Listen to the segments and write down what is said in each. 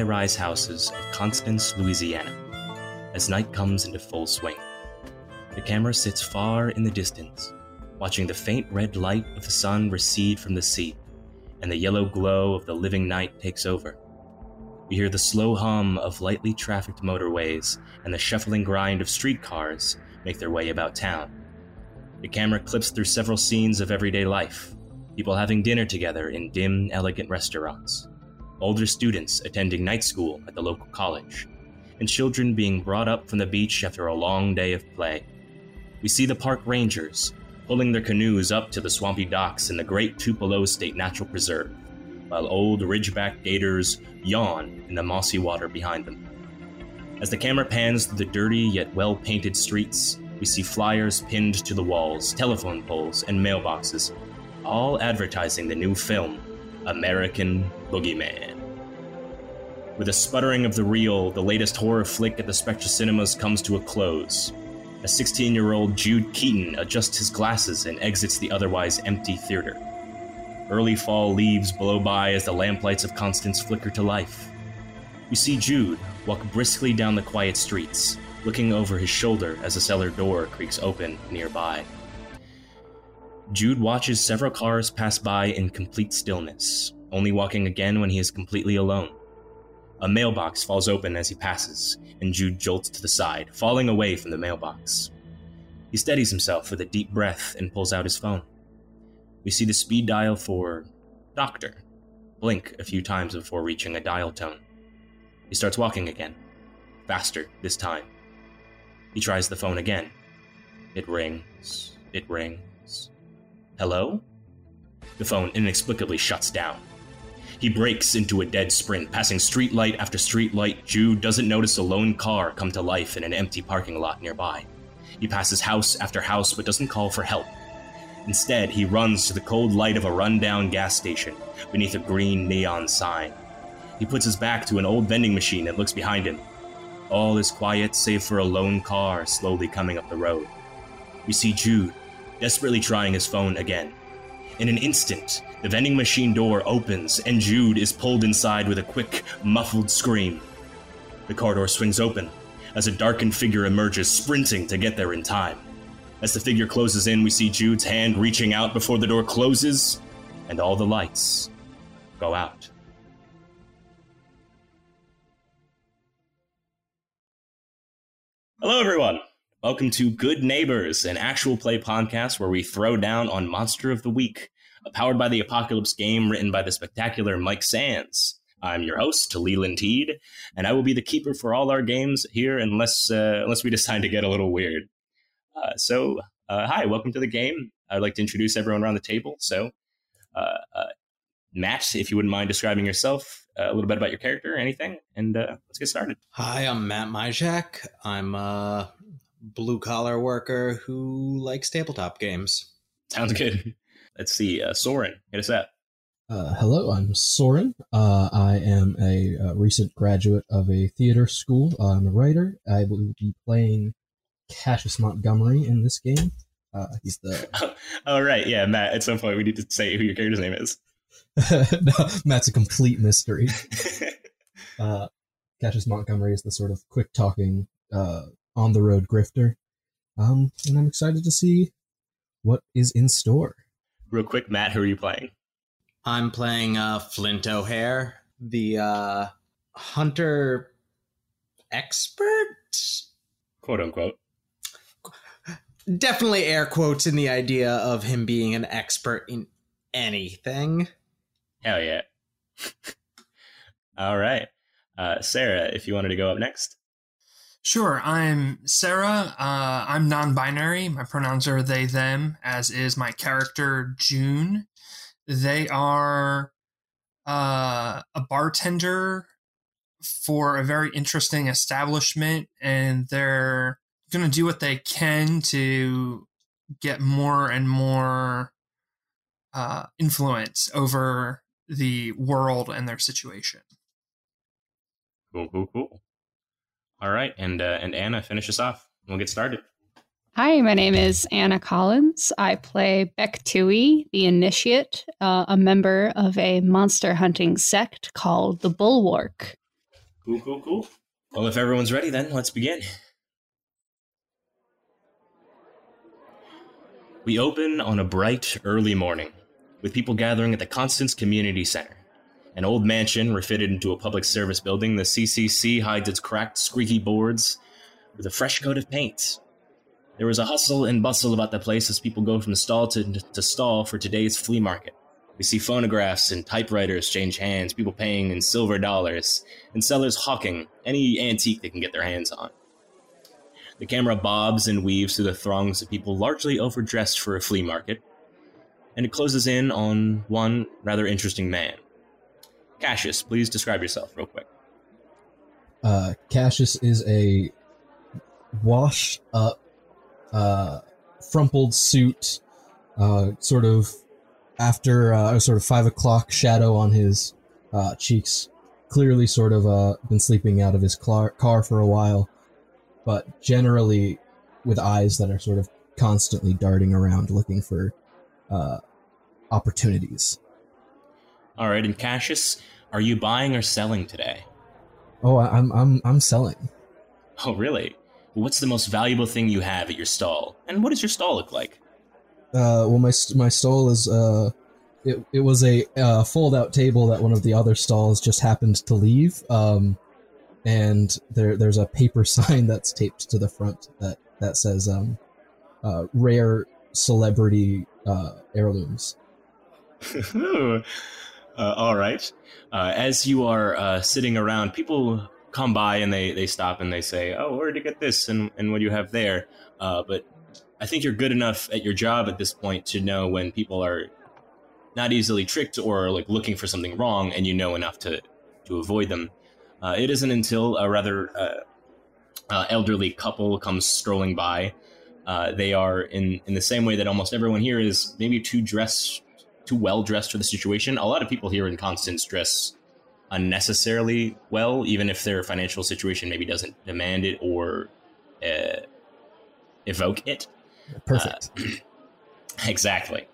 high rise houses of Constance, Louisiana, as night comes into full swing. The camera sits far in the distance, watching the faint red light of the sun recede from the sea, and the yellow glow of the living night takes over. We hear the slow hum of lightly trafficked motorways and the shuffling grind of streetcars make their way about town. The camera clips through several scenes of everyday life people having dinner together in dim, elegant restaurants, older students attending night school at the local college, and children being brought up from the beach after a long day of play. We see the park rangers pulling their canoes up to the swampy docks in the Great Tupelo State Natural Preserve, while old ridgeback gators yawn in the mossy water behind them. As the camera pans through the dirty yet well painted streets, we see flyers pinned to the walls, telephone poles, and mailboxes all advertising the new film, American Boogeyman. With a sputtering of the reel, the latest horror flick at the Spectra Cinemas comes to a close. A 16 year old Jude Keaton adjusts his glasses and exits the otherwise empty theater. Early fall leaves blow by as the lamplights of Constance flicker to life. We see Jude walk briskly down the quiet streets, looking over his shoulder as a cellar door creaks open nearby. Jude watches several cars pass by in complete stillness, only walking again when he is completely alone. A mailbox falls open as he passes, and Jude jolts to the side, falling away from the mailbox. He steadies himself with a deep breath and pulls out his phone. We see the speed dial for Doctor blink a few times before reaching a dial tone. He starts walking again, faster this time. He tries the phone again. It rings, it rings. Hello? The phone inexplicably shuts down. He breaks into a dead sprint, passing streetlight after streetlight. Jude doesn't notice a lone car come to life in an empty parking lot nearby. He passes house after house but doesn't call for help. Instead, he runs to the cold light of a rundown gas station beneath a green neon sign. He puts his back to an old vending machine and looks behind him. All is quiet save for a lone car slowly coming up the road. We see Jude desperately trying his phone again. In an instant, the vending machine door opens and Jude is pulled inside with a quick, muffled scream. The car door swings open as a darkened figure emerges, sprinting to get there in time. As the figure closes in, we see Jude's hand reaching out before the door closes, and all the lights go out. Hello, everyone. Welcome to Good Neighbors, an actual play podcast where we throw down on Monster of the Week, a powered by the Apocalypse game written by the spectacular Mike Sands. I'm your host, Leland Teed, and I will be the keeper for all our games here unless uh, unless we decide to get a little weird. Uh, so, uh, hi, welcome to the game. I'd like to introduce everyone around the table. So, uh, uh, Matt, if you wouldn't mind describing yourself, uh, a little bit about your character, anything, and let's get started. Hi, I'm Matt Majak. I'm blue collar worker who likes tabletop games. Sounds good. Let's see, uh, Soren, get us out. Uh, hello, I'm Soren. Uh, I am a, a, uh, recent graduate of a theater school. Uh, I'm a writer. I will be playing Cassius Montgomery in this game. Uh, he's the. Oh, oh, right. Yeah, Matt, at some point we need to say who your character's name is. no, Matt's a complete mystery. uh, Cassius Montgomery is the sort of quick talking uh, on the road grifter. Um, and I'm excited to see what is in store. Real quick, Matt, who are you playing? I'm playing uh, Flint O'Hare, the uh, hunter expert, quote unquote. Definitely air quotes in the idea of him being an expert in anything. Hell yeah! All right, uh, Sarah, if you wanted to go up next. Sure, I'm Sarah. Uh, I'm non binary. My pronouns are they, them, as is my character, June. They are uh, a bartender for a very interesting establishment, and they're going to do what they can to get more and more uh, influence over the world and their situation. Cool, cool, cool. All right, and uh, and Anna, finish us off. We'll get started. Hi, my name is Anna Collins. I play Beck Tui, the initiate, uh, a member of a monster hunting sect called the Bulwark. Cool, cool, cool. Well, if everyone's ready, then let's begin. We open on a bright, early morning, with people gathering at the Constance Community Center. An old mansion refitted into a public service building, the CCC hides its cracked, squeaky boards with a fresh coat of paint. There is a hustle and bustle about the place as people go from stall to, to stall for today's flea market. We see phonographs and typewriters change hands, people paying in silver dollars, and sellers hawking any antique they can get their hands on. The camera bobs and weaves through the throngs of people largely overdressed for a flea market, and it closes in on one rather interesting man. Cassius, please describe yourself real quick. Uh, Cassius is a washed up, uh, frumpled suit, uh, sort of after uh, a sort of five o'clock shadow on his uh, cheeks. Clearly, sort of uh, been sleeping out of his car, car for a while, but generally with eyes that are sort of constantly darting around looking for uh, opportunities. All right, and Cassius, are you buying or selling today? Oh, I'm I'm I'm selling. Oh, really? What's the most valuable thing you have at your stall? And what does your stall look like? Uh, well, my my stall is uh, it it was a uh, fold out table that one of the other stalls just happened to leave. Um, and there there's a paper sign that's taped to the front that that says um, uh, rare celebrity uh, heirlooms. uh, all right. Uh, as you are uh, sitting around, people come by and they, they stop and they say, "Oh, where did you get this? And and what do you have there?" Uh, but I think you're good enough at your job at this point to know when people are not easily tricked or like looking for something wrong, and you know enough to to avoid them. Uh, it isn't until a rather uh, elderly couple comes strolling by. They are in in the same way that almost everyone here is maybe too dressed, too well dressed for the situation. A lot of people here in Constance dress unnecessarily well, even if their financial situation maybe doesn't demand it or uh, evoke it. Perfect. Exactly.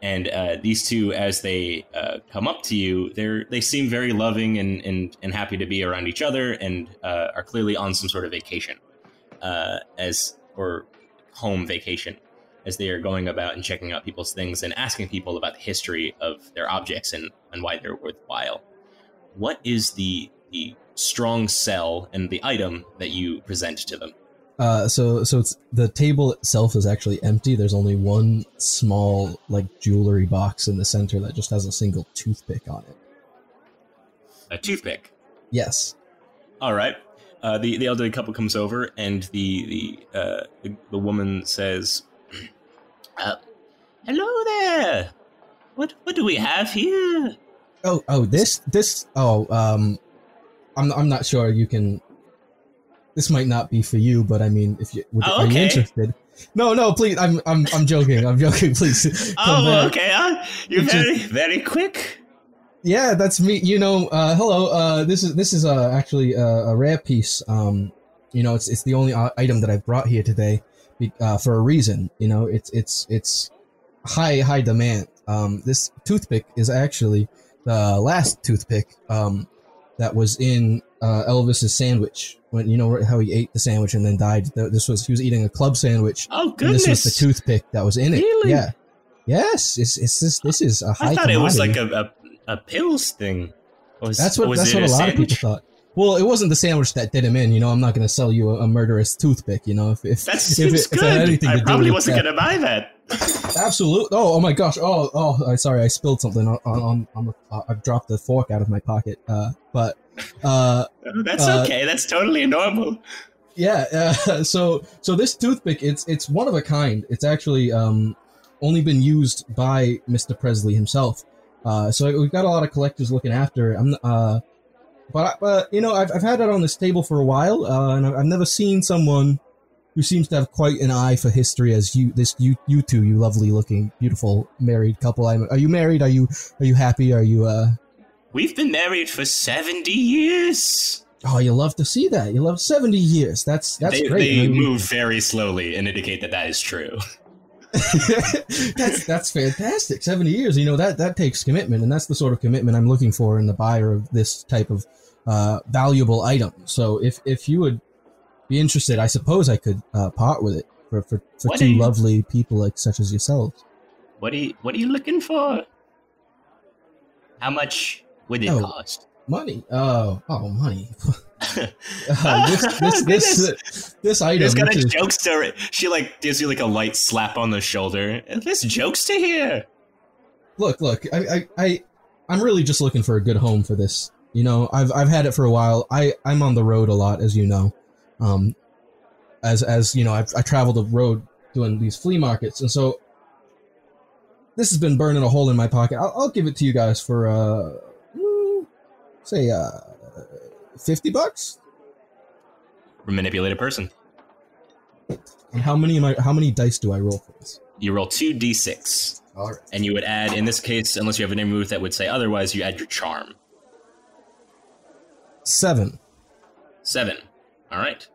And uh, these two, as they uh, come up to you, they they seem very loving and, and, and happy to be around each other, and uh, are clearly on some sort of vacation, uh, as or home vacation, as they are going about and checking out people's things and asking people about the history of their objects and, and why they're worthwhile. What is the the strong sell and the item that you present to them? Uh, so so it's the table itself is actually empty. There's only one small like jewelry box in the center that just has a single toothpick on it. A toothpick. Yes. All right. Uh, the the elderly couple comes over, and the the uh, the, the woman says, uh, "Hello there. What what do we have here?" Oh oh this this oh um, I'm I'm not sure you can. This might not be for you, but I mean, if you would, Oh, are you interested? No, no, please. I'm I'm I'm joking. I'm joking. Please. Oh, okay. Uh, you're It's very very quick. Yeah, that's me. You know, uh, hello. Uh, this is this is uh, actually a, a rare piece. Um, you know, it's it's the only item that I've brought here today, uh, for a reason. You know, it's it's it's high high demand. Um, this toothpick is actually the last toothpick um, that was in uh, Elvis's sandwich when you know how he ate the sandwich and then died. This was he was eating a club sandwich, Oh and this was the toothpick that was in it. Really? Yeah. Yes, it's, it's this. This is a high. I thought it was like a, a a pills thing. Was, That's what that's what a lot of people thought. Well, it wasn't the sandwich that did him in. You know, I'm not going to sell you a, a murderous toothpick. You know, if if, That if, seems it, if good. it had anything to I do probably with wasn't going to buy that. Absolutely. Oh, oh my gosh. Oh, oh. I sorry. I spilled something on on, on the. Uh, I've dropped the fork out of my pocket. Uh, but uh, That's Uh, okay. That's totally normal. yeah. Uh, so so this toothpick, it's it's one of a kind. It's actually um only been used by Mr. Presley himself. Uh, so we've got a lot of collectors looking after. it. I'm uh, but but you know I've I've had that on this table for a while, uh, and I've, never seen someone who seems to have quite an eye for history as you this you you two you lovely looking beautiful married couple. I'm, are you married? Are you are you happy? Are you uh? We've been married for seventy years. Oh, you love to see that. You love seventy years. That's that's they, great. they I mean, move very slowly and indicate that that is true. that's that's fantastic. Seventy years. You know that that takes commitment, and that's the sort of commitment I'm looking for in the buyer of this type of uh, valuable item. So if if you would be interested, I suppose I could uh, part with it for for, for What two you- lovely people like such as yourselves. What are you What are you looking for? How much would it Oh. cost? Money. Oh, oh, money. this Uh, this this this this item. kind of is- jokester. She like gives you like a light slap on the shoulder. This jokester here. look, look. I, I, I, I'm really just looking for a good home for this. You know, I've I've had it for a while. I I'm on the road a lot, as you know. Um, as as you know, I've I travel the road doing these flea markets, and so this has been burning a hole in my pocket. I'll, I'll give it to you guys for uh, mm, say uh, fifty bucks. Manipulate a person. And how many am I? How many dice do I roll for this? You roll two d6, All right. and you would add, in this case, unless you have an move that would say otherwise, you add your charm. Seven. Seven. All right.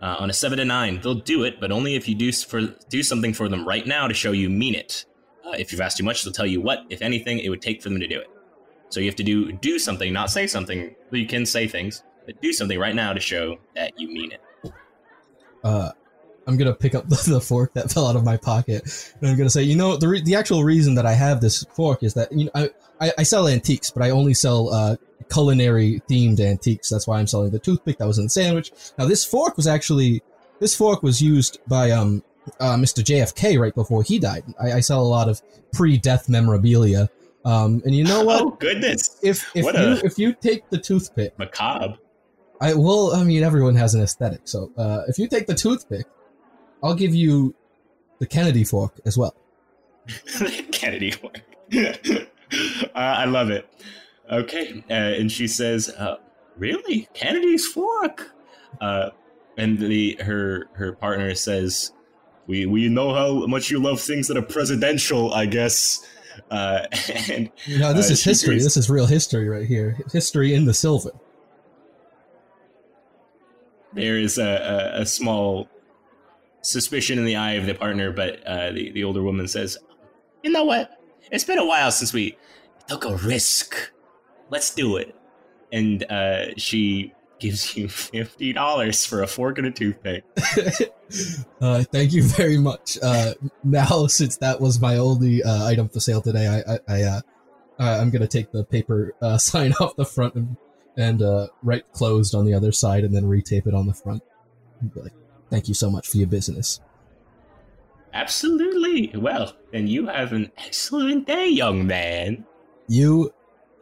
Uh, on a seven to nine, they'll do it, but only if you do for do something for them right now to show you mean it. Uh, if you've asked too much, they'll tell you what, if anything, it would take for them to do it. So you have to do do something, not say something. You can say things, but do something right now to show that you mean it. uh, I'm gonna pick up the, the fork that fell out of my pocket, and I'm gonna say, you know, the re- the actual reason that I have this fork is that you know I, I, I sell antiques, but I only sell uh, culinary themed antiques. That's why I'm selling the toothpick that was in the sandwich. Now this fork was actually this fork was used by um uh, Mr. JFK right before he died. I, I sell a lot of pre-death memorabilia, um, and you know what? Oh goodness, If if what you a- if you take the toothpick macabre. I well, I mean, everyone has an aesthetic. So uh, if you take the toothpick, I'll give you the Kennedy fork as well. Kennedy fork. uh, I love it. Okay, uh, and she says, uh, "Really, Kennedy's fork?" Uh, and the her her partner says, "We we know how much you love things that are presidential, I guess." Uh, and know, this Uh, is history. This is real history right here. History in the silver. there is a, a, a small suspicion in the eye of the partner, but uh, the the older woman says, "You know what? It's been a while since we took a risk. Let's do it." And uh, she gives you fifty dollars for a fork and a toothpick. uh, thank you very much. Uh, now, since that was my only uh, item for sale today, I, I, I uh, I'm gonna take the paper uh, sign off the front and, and uh, write closed on the other side, and then retape it on the front. Like, thank you so much for your business. Absolutely. Well, then you have an excellent day, young man. You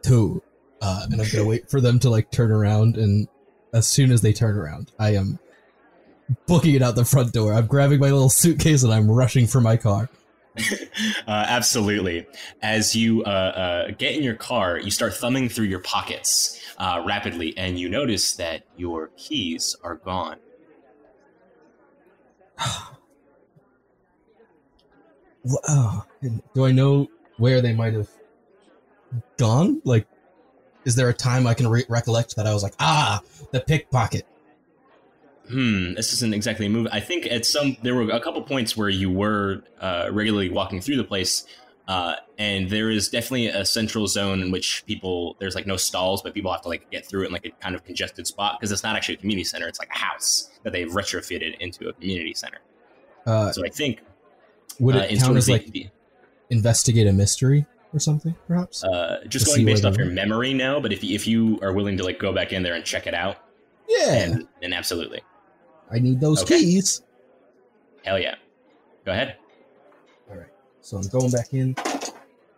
too. Uh, and I'm gonna wait for them to like turn around, and as soon as they turn around, I am booking it out the front door. I'm grabbing my little suitcase and I'm rushing for my car. uh, absolutely. As you uh, uh, get in your car, you start thumbing through your pockets uh, rapidly, and you notice that your keys are gone. Oh, do I know where they might have gone? Like, is there a time I can re- recollect that I was like, ah, the pickpocket? Hmm, this isn't exactly a move. I think at some there were a couple points where you were uh, regularly walking through the place, uh, and there is definitely a central zone in which people there's like no stalls, but people have to like get through it in like a kind of congested spot because it's not actually a community center; it's like a house that they've retrofitted into a community center. Uh, So I think would uh, it in count sort of as like the, investigate a mystery or something, perhaps? uh, just to going based off your memory, now, But if you, if you are willing to like go back in there and check it out, yeah, then, then absolutely, I need those Okay. keys. hell yeah, go ahead. All right, so I'm going back in,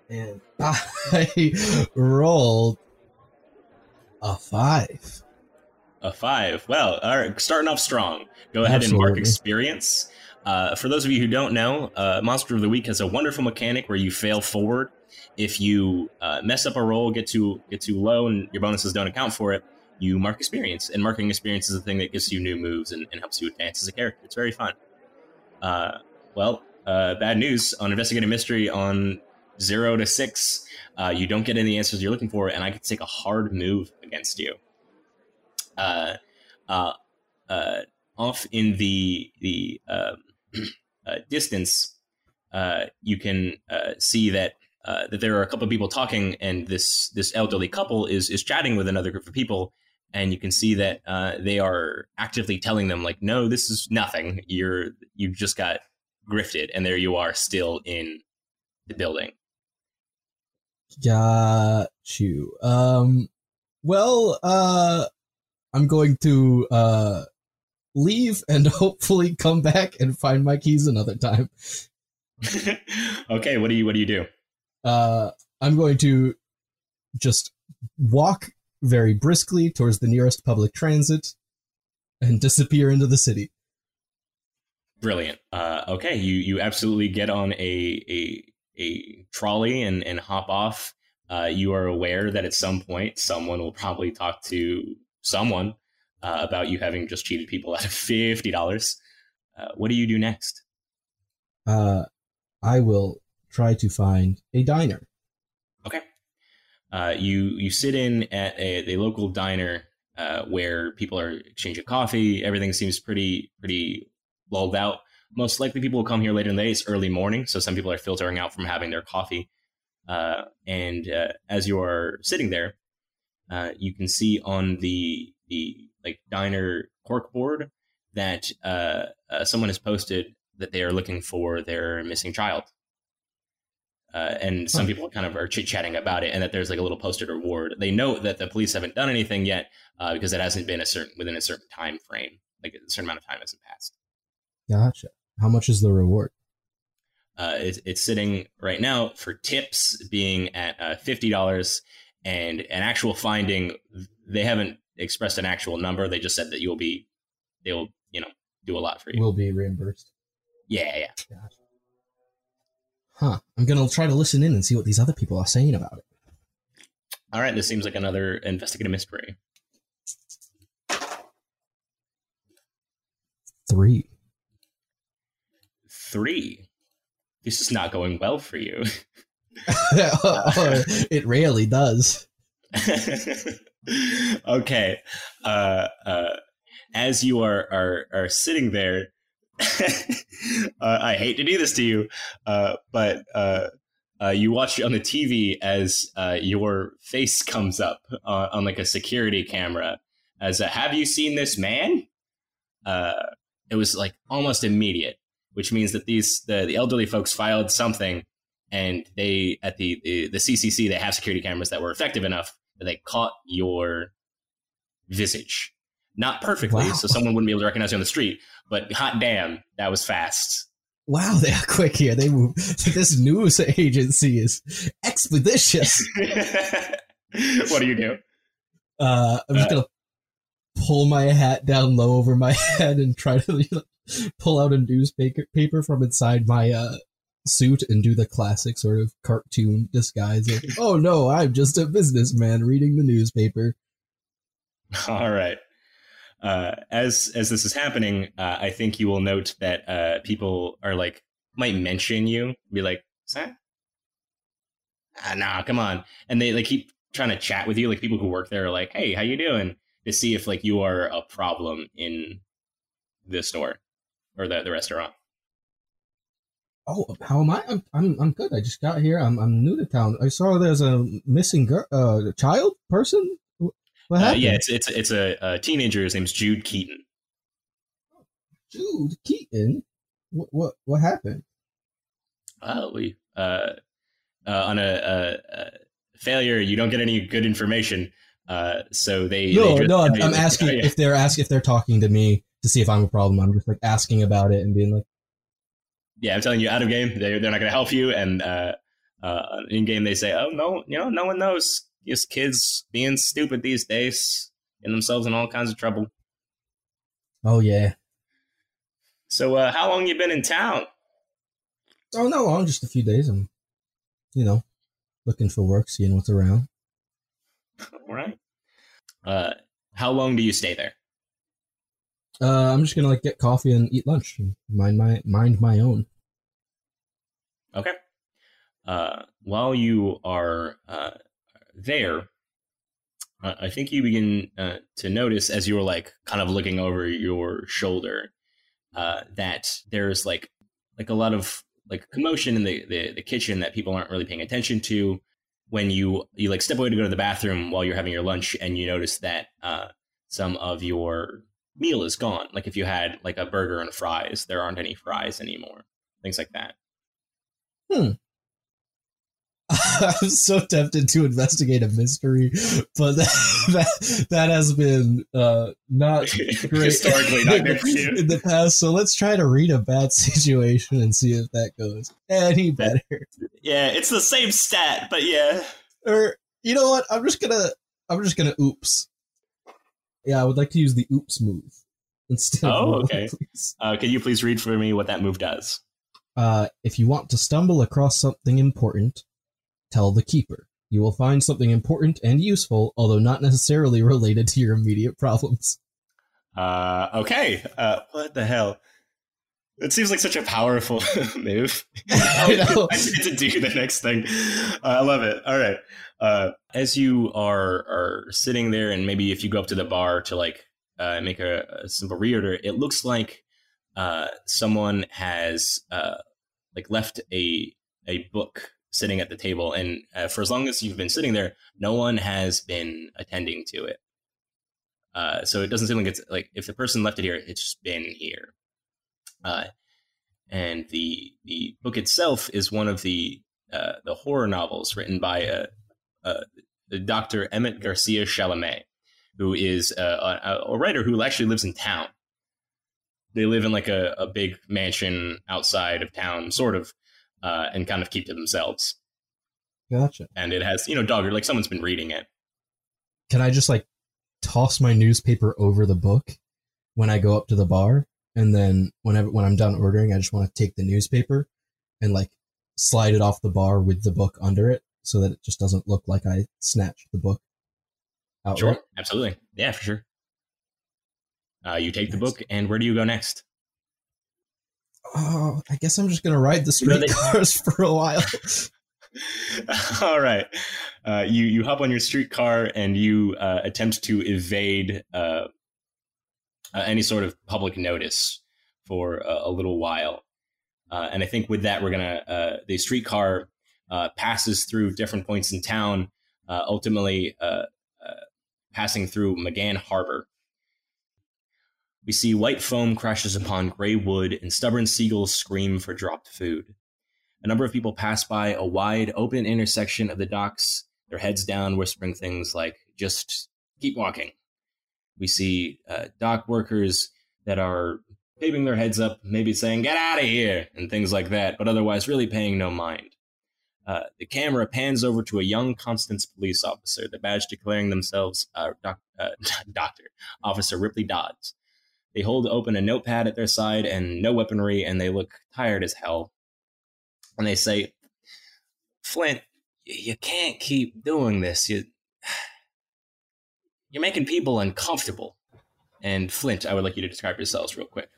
and I rolled a five. A five. Well, all right. Starting off strong. Go ahead and mark experience. Uh, for those of you who don't know, uh, Monster of the Week has a wonderful mechanic where you fail forward. If you uh, mess up a roll, get too get too low, and your bonuses don't account for it, you mark experience. And marking experience is the thing that gives you new moves and, and helps you advance as a character. It's very fun. Uh, well, uh, bad news on investigative mystery on zero to six. Uh, you don't get any answers you're looking for, and I could take a hard move against you. uh, uh, uh, off in the the um, uh, distance, uh, you can uh, see that uh, that there are a couple of people talking, and this this elderly couple is is chatting with another group of people, and you can see that uh, they are actively telling them like, "No, this is nothing. You're you just got grifted," and there you are, still in the building. Got you. Um, well, uh, I'm going to uh leave and hopefully come back and find my keys another time. okay, what do you what do you do? Uh, I'm going to just walk very briskly towards the nearest public transit and disappear into the city. Brilliant. Uh, okay, you you absolutely get on a a a trolley and and hop off. Uh, you are aware that at some point someone will probably talk to someone uh, about you having just cheated people out of fifty dollars. Uh, what do you do next? Uh, I will try to find a diner. Okay. Uh, you you sit in at a, a local diner uh, where people are exchanging coffee. Everything seems pretty pretty lulled out. Most likely, people will come here later in the day. It's early morning, so some people are filtering out from having their coffee. Uh, and uh, as you are sitting there, uh, you can see on the the like diner cork board that uh, someone has posted that they are looking for their missing child. Uh, and some people kind of are chit chatting about it, and that there's like a little posted reward. They note that the police haven't done anything yet uh, because it hasn't been a certain within a certain time frame, like a certain amount of time hasn't passed. Gotcha. How much is the reward? Uh, it's, it's sitting right now for tips being at uh, fifty dollars, and an actual finding. They haven't expressed an actual number. They just said that you'll be, they'll you know do a lot for you. Will be reimbursed. yeah, yeah. Gotcha. Huh. I'm gonna try to listen in and see what these other people are saying about it. All right, this seems like another investigative mystery. Three. Three. This is not going well for you. it rarely does. okay. Uh, uh, as you are are are sitting there, uh, I hate to do this to you, uh, but uh, uh, you watch on the TV as uh, your face comes up uh, on like a security camera. As a, have you seen this man? It was like almost immediate, which means that these the, the elderly folks filed something, and they at the, the the CCC they have security cameras that were effective enough that they caught your visage. Not perfectly, Wow. so someone wouldn't be able to recognize you on the street. But hot damn, that was fast. Wow, they are quick here. They move. This news agency is expeditious. what do you do? Uh, I'm just Uh, gonna pull my hat down low over my head and try to pull out a newspaper paper from inside my uh, suit and do the classic sort of cartoon disguise of, "Oh no, I'm just a businessman reading the newspaper." All right. Uh, as as this is happening, uh, I think you will note that uh, people are like might mention you, be like, "Is that? Ah, nah, come on," and they like keep trying to chat with you. Like people who work there are like, "Hey, how you doing?" To see if like you are a problem in the store or the the restaurant. Oh, how am I? I'm I'm, I'm good. I just got here. I'm I'm new to town. I saw there's a missing girl, uh, child person. Uh, yeah, it's it's it's a, a teenager. His name's Jude Keaton. Jude Keaton. What what what happened? Oh, we uh, uh, on a, a, a failure, you don't get any good information. Uh, so they No, they no. I'm, I'm asking Oh, yeah. if they're asking if they're talking to me to see if I'm a problem. I'm just like asking about it and being like, yeah, I'm telling you, out of game, they they're not going to help you, and uh, uh, in game they say, oh no, you know, no one knows. Just kids being stupid these days, getting themselves in all kinds of trouble. "Oh yeah, So, uh, how long you been in town? oh no, long just a few days. I'm, you know, looking for work, seeing what's around. All right. Uh, how long do you stay there? Uh, I'm just gonna like get coffee and eat lunch and mind my mind my own. Okay. Uh, while you are uh, there, uh, I think you begin uh, to notice as you were like kind of looking over your shoulder uh, that there's like like a lot of like commotion in the, the, the kitchen that people aren't really paying attention to when you you like step away to go to the bathroom while you're having your lunch and you notice that uh, some of your meal is gone. Like if you had like a burger and fries, there aren't any fries anymore. Things like that. Hmm. I'm so tempted to investigate a mystery, but that that, that has been uh, not great Historically not good for you. in the past. So let's try to read a bad situation and see if that goes any better. Yeah, it's the same stat, but yeah. Or you know what? I'm just gonna I'm just gonna oops. Yeah, I would like to use the oops move instead. Oh, of okay. Uh, can you please read for me what that move does? Uh, if you want to stumble across something important, tell the keeper. You will find something important and useful, although not necessarily related to your immediate problems. Uh, okay. Uh, what the hell? It seems like such a powerful move. I. I get to do the next thing. Uh, I love it. All right. Uh, as you are are sitting there, and maybe if you go up to the bar to like uh, make a, a simple reorder, it looks like uh, someone has uh, like left a a book sitting at the table, and uh, for as long as you've been sitting there, no one has been attending to it. Uh, so it doesn't seem like it's like if the person left it here, it's been here. Uh, and the the book itself is one of the uh, the horror novels written by uh, uh, Dr. Emmett Garcia Chalamet, who is uh, a, a writer who actually lives in town. They live in like a, a big mansion outside of town, sort of, uh, and kind of keep to themselves. Gotcha. And it has, you know, dog, like someone's been reading it. Can I just like toss my newspaper over the book when I go up to the bar, and then whenever when I'm done ordering, I just want to take the newspaper and like slide it off the bar with the book under it, so that it just doesn't look like I snatched the book. Outright. Sure, absolutely, yeah, for sure. Uh, you take the book, and where do you go next? Oh, I guess I'm just gonna ride the streetcars for a while. All right. Uh, you you hop on your streetcar and you uh, attempt to evade uh, uh, any sort of public notice for a, a little while. Uh, and I think with that, we're gonna uh, the streetcar uh, passes through different points in town, uh, ultimately uh, uh, passing through McGann Harbor. We see white foam crashes upon gray wood, and stubborn seagulls scream for dropped food. A number of people pass by a wide, open intersection of the docks, their heads down, whispering things like, just keep walking. We see uh, dock workers that are paving their heads up, maybe saying, get out of here, and things like that, but otherwise really paying no mind. Uh, the camera pans over to a young Constance police officer, the badge declaring themselves uh, doc- uh, Doctor Officer Ripley Dodds. They hold open a notepad at their side and no weaponry, and they look tired as hell and they say, Flint, you can't keep doing this. You, you're making people uncomfortable. And Flint, I would like you to describe yourselves real quick.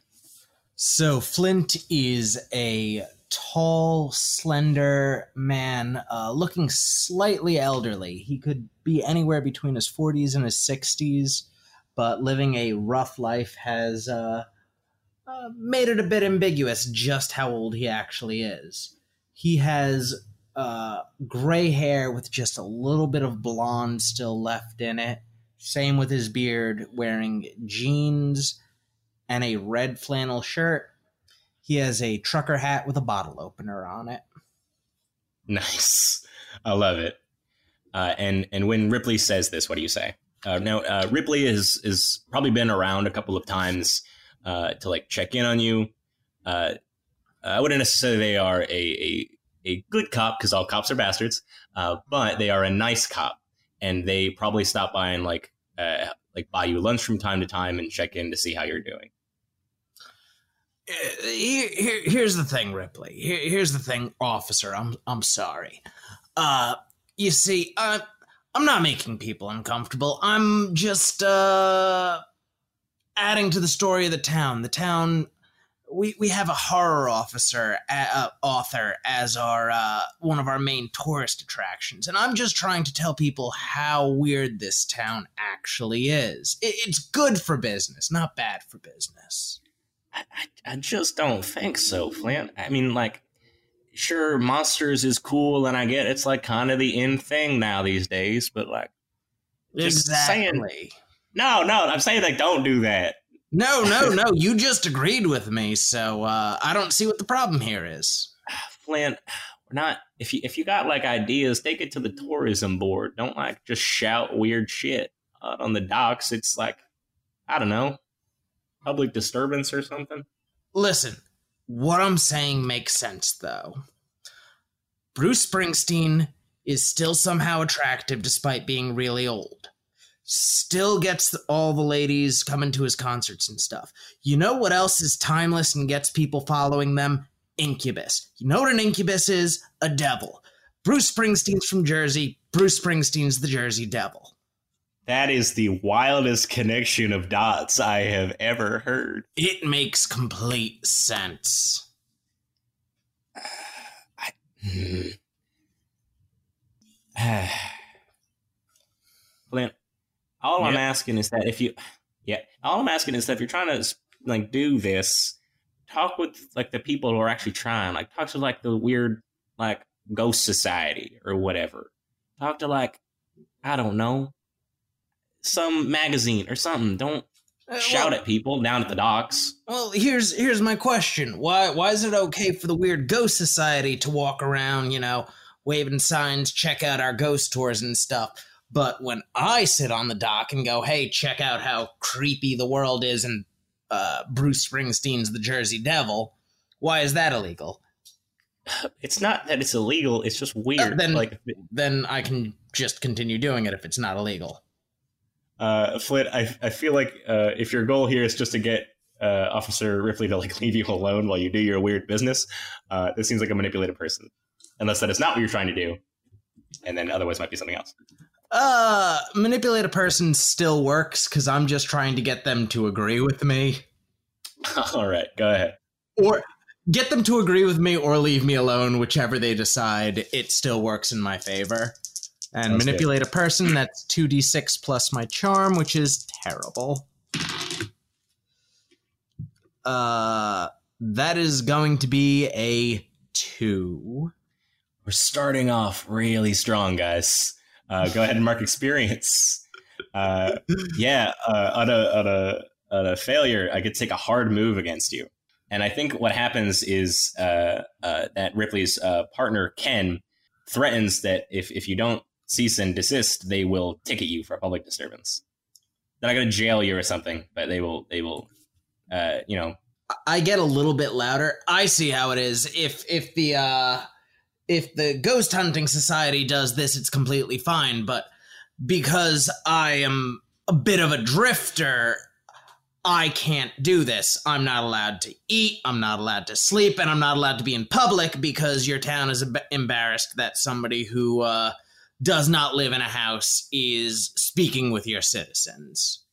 So Flint is a tall, slender man, uh, looking slightly elderly. He could be anywhere between his 40s and his 60s, but living a rough life has uh, uh, made it a bit ambiguous just how old he actually is. He has uh, gray hair with just a little bit of blonde still left in it. Same with his beard, wearing jeans and a red flannel shirt. He has a trucker hat with a bottle opener on it. Nice. I love it. Uh, and and when Ripley says this, what do you say? Uh, now uh, Ripley is is probably been around a couple of times uh, to like check in on you. Uh, I wouldn't necessarily say they are a a, a good cop because all cops are bastards, uh, but they are a nice cop, and they probably stop by and like uh, like buy you lunch from time to time and check in to see how you're doing. Uh, here, here- here's the thing, Ripley. Here, here's the thing, officer. I'm I'm sorry. Uh, you see, uh, I'm not making people uncomfortable. I'm just uh adding to the story of the town. The town we we have a horror officer uh, author as our uh, one of our main tourist attractions, and I'm just trying to tell people how weird this town actually is. It, it's good for business, not bad for business. I, I, I just don't think so, Flint. I mean, like, sure, monsters is cool, and I get it's like kind of the in thing now these days, but like, just saying- no, no, I'm saying like, don't do that. No, no, no. You just agreed with me, so uh, I don't see what the problem here is. Flint, we're not. If you if you got like ideas, take it to the tourism board. Don't like just shout weird shit out on the docks. It's like, I don't know, public disturbance or something. Listen, what I'm saying makes sense, though. Bruce Springsteen is still somehow attractive despite being really old. Still gets all the ladies coming to his concerts and stuff. You know what else is timeless and gets people following them? Incubus. You know what an incubus is? A devil. Bruce Springsteen's from Jersey. Bruce Springsteen's the Jersey Devil. That is the wildest connection of dots I have ever heard. It makes complete sense. Flint, all I'm asking is that if you, yeah, all I'm asking is that if you're trying to like do this, talk with like the people who are actually trying. Like talk to like the weird like ghost society or whatever. Talk to like I don't know some magazine or something. Don't Uh, shout well- at people down at the docks. Well, here's here's my question. Why why is it okay for the weird ghost society to walk around, you know, waving signs, check out our ghost tours and stuff? But when I sit on the dock and go, "Hey, check out how creepy the world is," and uh, Bruce Springsteen's the Jersey Devil, why is that illegal? It's not that it's illegal. It's just weird. then- like Then I can just continue doing it if it's not illegal. Uh, Flint, I, I feel like uh, if your goal here is just to get uh, Officer Ripley to like leave you alone while you do your weird business, uh, this seems like a manipulative person. Unless that is not what you're trying to do, and then otherwise might be something else. Uh, manipulate a person still works because I'm just trying to get them to agree with me. All right, go ahead. or get them to agree with me or leave me alone whichever they decide it still works in my favor and Sounds manipulate a person that's 2d6 plus my charm which is terrible uh that is going to be a 2 We're starting off really strong, guys. Uh, go ahead and mark experience. Uh, yeah, uh, on a on a on a failure, I could take a hard move against you. And I think what happens is uh, uh, that Ripley's uh, partner Ken threatens that if if you don't cease and desist, they will ticket you for a public disturbance. They're not going to jail you or something, but they will they will, uh, you know, I get a little bit louder. I see how it is. If if the uh if the ghost hunting society does this, it's completely fine. But because I am a bit of a drifter, I can't do this. I'm not allowed to eat. I'm not allowed to sleep, and I'm not allowed to be in public because your town is embarrassed that somebody who uh, does not live in a house is speaking with your citizens.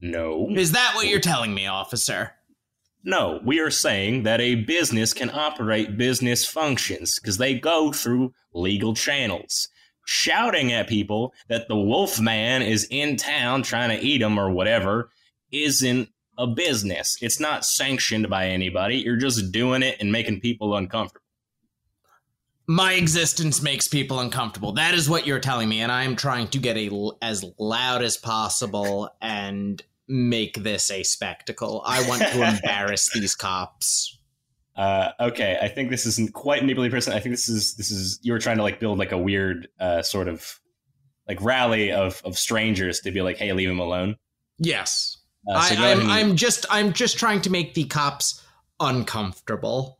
no. Is that what you're telling me, officer? No, we are saying that a business can operate business functions because they go through legal channels. Shouting at people that the wolf man is in town trying to eat them or whatever isn't a business. It's not sanctioned by anybody. You're just doing it and making people uncomfortable. My existence makes people uncomfortable. That is what you're telling me, and I am trying to get a as loud as possible and make this a spectacle. I want to embarrass these cops. Uh, okay, I think this isn't quite manipulative person. I think this is this is you were trying to like build like a weird uh, sort of like rally of of strangers to be like, hey, leave him alone. Yes, Uh, so I, I'm. I'm just. I'm just trying to make the cops uncomfortable.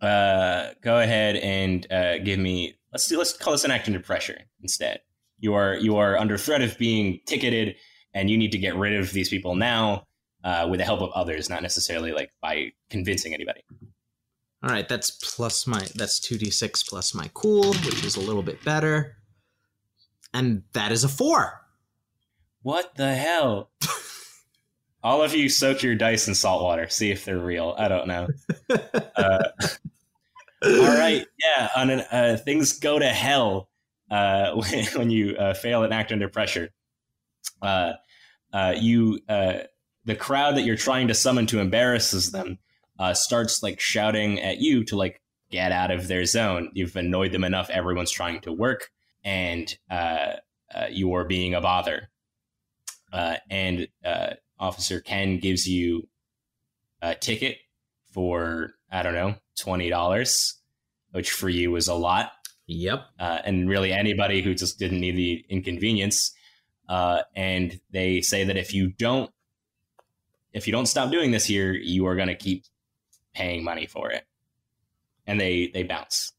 Uh, go ahead and uh, give me let's do let's call this an act under pressure instead. You are you are under threat of being ticketed, and you need to get rid of these people now uh, with the help of others, not necessarily like by convincing anybody. All right, that's plus my. That's two d six plus my cool, which is a little bit better, and that is a four. What the hell? all of you soak your dice in salt water. See if they're real. I don't know. Uh, all right, yeah. On an, uh, things go to hell uh, when, when you uh, fail and act under pressure. Uh, uh, you, uh, the crowd that you're trying to summon to embarrasses them, starts like shouting at you to like get out of their zone. You've annoyed them enough. Everyone's trying to work, and you are being a bother. And Officer Ken gives you a ticket for I don't know twenty dollars, which for you was a lot. Yep. uh, and really anybody who just didn't need the inconvenience. Uh, and they say that if you don't, if you don't stop doing this here, you are going to keep paying money for it. And they they bounce.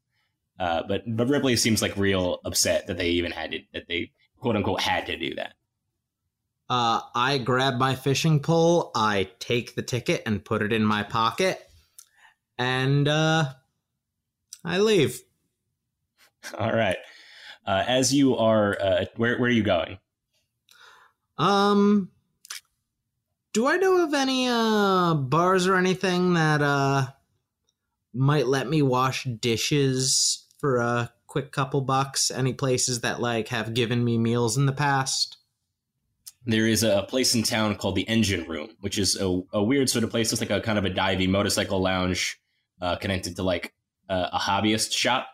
Uh, but but Ripley seems like real upset that they even had to that they quote unquote had to do that. Uh, I grab my fishing pole, I take the ticket and put it in my pocket, and uh, I leave. All right. Uh, as you are, uh, where where are you going? Um, do I know of any uh bars or anything that uh might let me wash dishes for a quick couple bucks? Any places that like have given me meals in the past? there is a place in town called the Engine Room, which is a, a weird sort of place. It's like a kind of a divey motorcycle lounge uh, connected to like uh, a hobbyist shop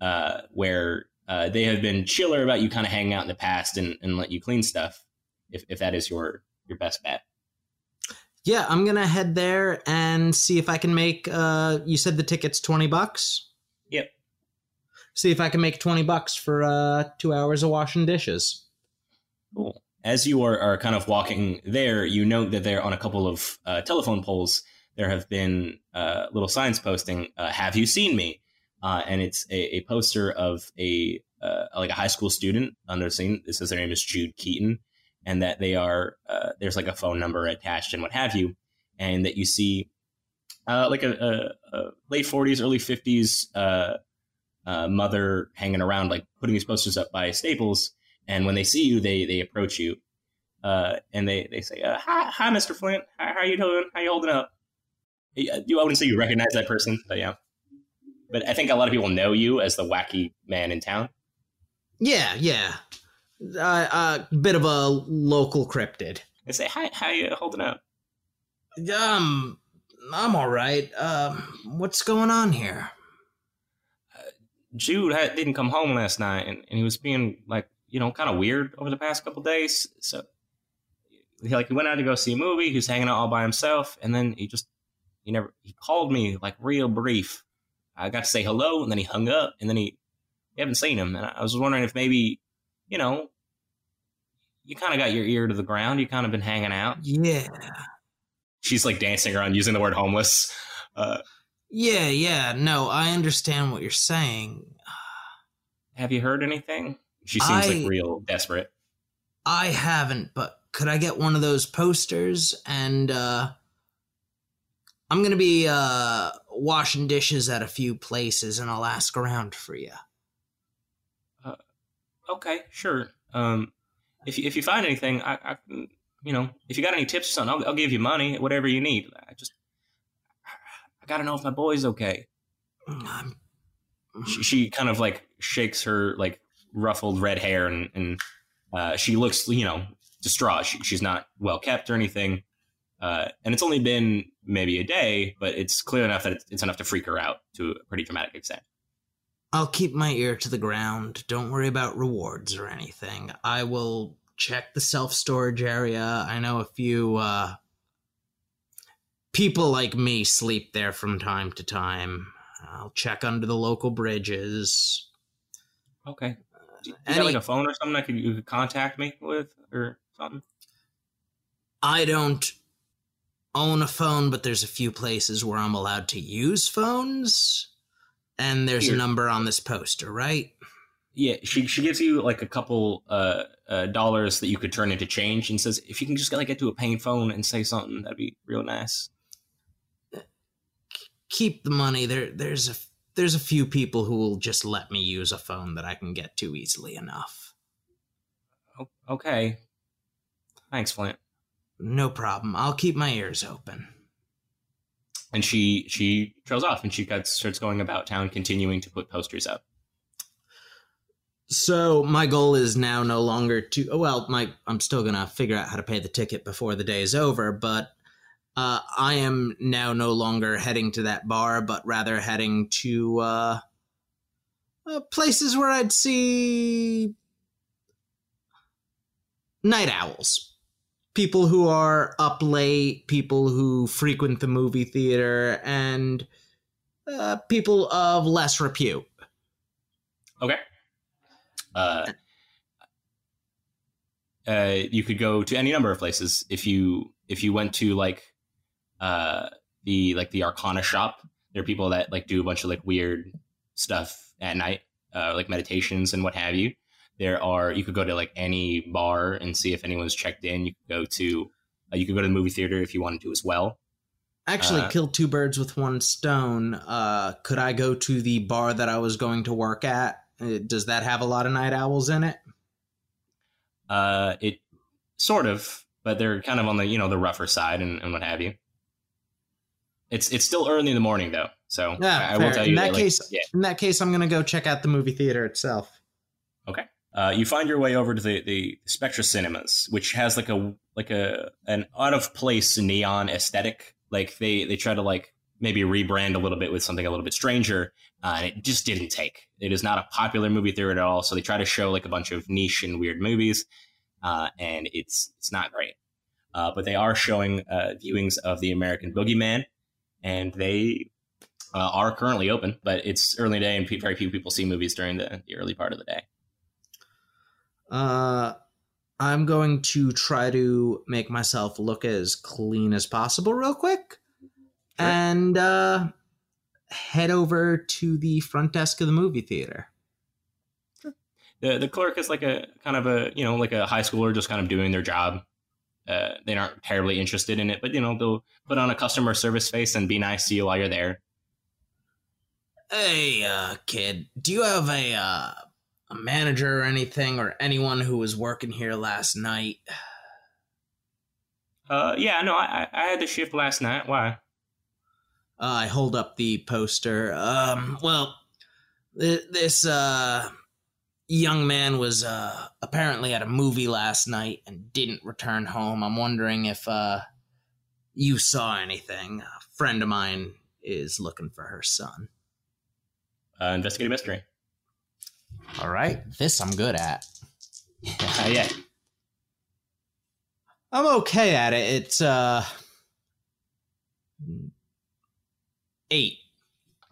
uh, where uh, they have been chiller about you kind of hanging out in the past and, and let you clean stuff if, if that is your, your best bet. Yeah, I'm gonna head there and see if I can make. Uh, you said the ticket's twenty bucks. Yep. See if I can make twenty bucks for uh two hours of washing dishes. Cool. As you are, are kind of walking there, you note that they're on a couple of uh, telephone poles, there have been uh, little signs posting, uh, "Have you seen me?" Uh, and it's a, a poster of a uh, like a high school student under the scene. It says their name is Jude Keaton, and that they are uh, there's like a phone number attached and what have you, and that you see uh, like a, a, a late 40s, early 50s uh, uh, mother hanging around, like putting these posters up by Staples. And when they see you, they they approach you, and they they say, "Hi, hi, Mr. Flint. How, how you doing? How you holding up?" I wouldn't say you recognize that person, but yeah. But I think a lot of people know you as the wacky man in town. Yeah, yeah. A uh, uh, bit of a local cryptid. They say, "Hi, how you holding up?" Um, I'm all right. Um, what's going on here? Jude had, didn't come home last night, and, and he was being like, you know, kind of weird over the past couple days. So, he like he went out to go see a movie. He was hanging out all by himself, and then he just he never he called me like real brief. I got to say hello, and then he hung up, and then he you haven't seen him. And I was wondering if maybe, you know, you kind of got your ear to the ground. You kind of been hanging out. Yeah, She's like dancing around using the word homeless. Uh, yeah, yeah. No, I understand what you're saying. have you heard anything? She seems I- like real desperate. I haven't, but could I get one of those posters? And uh I'm gonna be uh washing dishes at a few places, and I'll ask around for you. Okay, sure. Um, if you, if you find anything, I, I you know, if you got any tips or something, I'll, I'll give you money, whatever you need. I just, I gotta know if my boy's okay. I'm, She, she kind of like shakes her like ruffled red hair and, and uh, she looks, you know, distraught. She, she's not well kept or anything. Uh, and it's only been maybe a day, but it's clear enough that it's, it's enough to freak her out to a pretty dramatic extent. I'll keep my ear to the ground. Don't worry about rewards or anything. I will check the self storage area. I know a few uh people like me sleep there from time to time. I'll check under the local bridges. Okay. Do you Any- got like a phone or something that could, you could contact me with or something? I don't own a phone, but there's a few places where I'm allowed to use phones. And there's Here. a number on this poster, right? Yeah, she she gives you like a couple uh, uh dollars that you could turn into change, and says if you can just like get to a paying phone and say something, that'd be real nice. Keep the money. There there's a there's a few people who will just let me use a phone that I can get to easily enough. Okay, thanks, Flint. No problem. I'll keep my ears open. And she she trails off and she gets, starts going about town, continuing to put posters up. So my goal is now no longer to. oh, Well, my I'm still gonna figure out how to pay the ticket before the day is over, but uh, I am now no longer heading to that bar, but rather heading to uh, uh, places where I'd see night owls. People who are up late, people who frequent the movie theater, and uh, people of less repute. Okay. Uh, uh, you could go to any number of places if you if you went to like uh the like the Arcana shop. There are people that like do a bunch of like weird stuff at night, uh, like meditations and what have you. There are you could go to like any bar and see if anyone's checked in. You could go to uh, you could go to the movie theater if you wanted to as well. Actually, Uh, killed two birds with one stone. Uh, could I go to the bar that I was going to work at? Uh, Does that have a lot of night owls in it? Uh, it sort of, but they're kind of on the you know the rougher side and, and what have you. It's it's still early in the morning though, so Yeah, I, I will tell In you that like, case- yeah. In that case, I'm going to go check out the movie theater itself. Uh, you find your way over to the, the Spectra Cinemas, which has like a like a an out of place neon aesthetic. Like they they try to like maybe rebrand a little bit with something a little bit stranger, uh, and it just didn't take. It is not a popular movie theater at all. So they try to show like a bunch of niche and weird movies, uh, and it's it's not great. Uh, but they are showing uh, viewings of the American Boogeyman, and they uh, are currently open. But it's early day, and very few people see movies during the, the early part of the day. Uh, I'm going to try to make myself look as clean as possible, real quick, and uh, head over to the front desk of the movie theater. the the clerk is like a kind of a you know like a high schooler just kind of doing their job. Uh, they aren't terribly interested in it but you know they'll put on a customer service face and be nice to you while you're there. Hey, uh, kid, do you have a uh, a manager or anything, or anyone who was working here last night? uh yeah no i i I had the shift last night why Uh, I hold up the poster. Um, well, th- this uh young man was uh apparently at a movie last night and didn't return home. I'm wondering if uh you saw anything. A friend of mine is looking for her son. uh, investigate a mystery All right, this I'm good at. yeah. I'm okay at it. It's uh eight.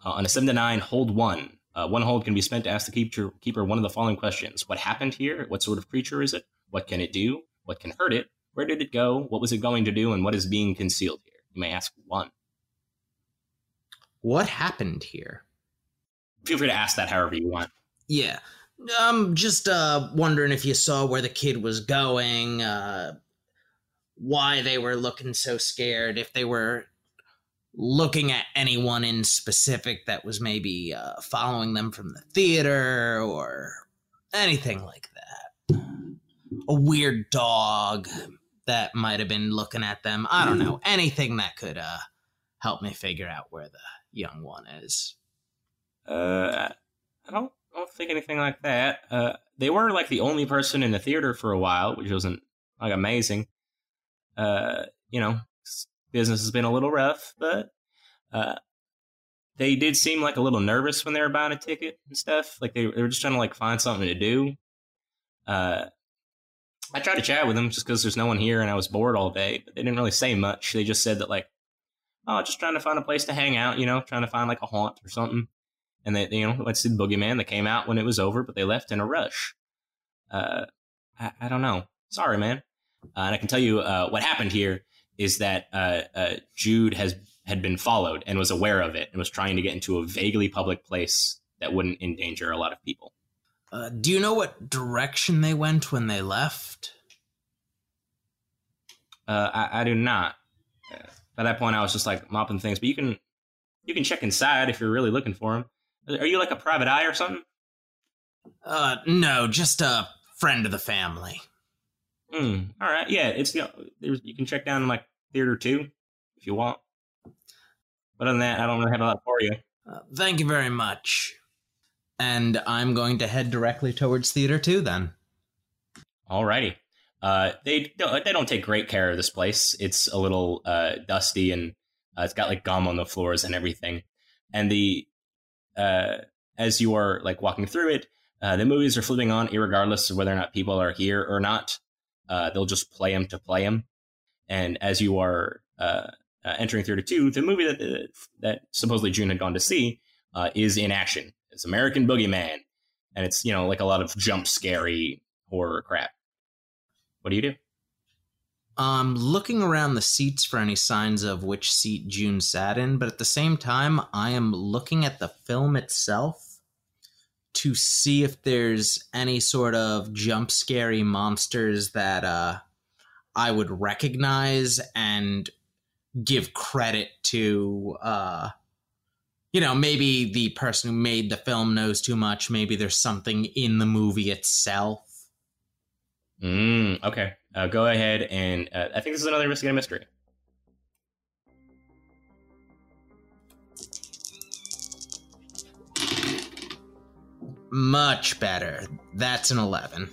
uh, on a seven to nine hold one. Uh, one hold can be spent to ask the keeper, keeper one of the following questions. What happened here? What sort of creature is it? What can it do? What can hurt it? Where did it go? What was it going to do? And what is being concealed here? You may ask one. What happened here? feel free to ask that however you want Yeah. I'm just uh wondering if you saw where the kid was going, uh why they were looking so scared, if they were looking at anyone in specific that was maybe uh following them from the theater or anything like that. A weird dog that might have been looking at them. I don't know. Anything that could uh help me figure out where the young one is. Uh, I don't, don't think anything like that. Uh, they were like the only person in the theater for a while, which wasn't like amazing. Uh, you know, business has been a little rough, but uh, they did seem like a little nervous when they were buying a ticket and stuff. Like they, they were just trying to like find something to do. Uh, I tried to chat with them just because there's no one here and I was bored all day, but they didn't really say much. They just said that like, oh, just trying to find a place to hang out, you know, trying to find like a haunt or something and they, you know went to see the boogeyman. They came out when it was over, but they left in a rush. Uh, I, I don't know. Sorry, man. Uh, and I can tell you uh, what happened here is that uh, uh, Jude has had been followed and was aware of it and was trying to get into a vaguely public place that wouldn't endanger a lot of people. Uh, do you know what direction they went when they left? Uh, I, I do not. By that point, I was just like mopping things, but you can you can check inside if you're really looking for them. Are you like a private eye or something? Uh, no, just a friend of the family. Hmm. All right. Yeah, it's you know, there's, you can check down in like theater two if you want. But other than that, I don't really have a lot for you. Uh, thank you very much. And I'm going to head directly towards theater two then. Alrighty. Uh, they don't they don't take great care of this place. It's a little uh, dusty and uh, it's got like gum on the floors and everything. And the uh, as you are like walking through it, uh, the movies are flipping on, regardless of whether or not people are here or not. Uh, they'll just play them to play them. And as you are uh, uh, entering theater two, the movie that that supposedly June had gone to see uh, is in action. It's American Boogeyman, and it's you know like a lot of jump scary horror crap. What do you do? Um, looking around the seats for any signs of which seat June sat in, but at the same time, I am looking at the film itself to see if there's any sort of jump scary monsters that uh, I would recognize and give credit to. Uh, you know, maybe the person who made the film knows too much. Maybe there's something in the movie itself. Mm, okay. Uh, go ahead and uh, I think this is another investigate a mystery. Much better. That's an 11.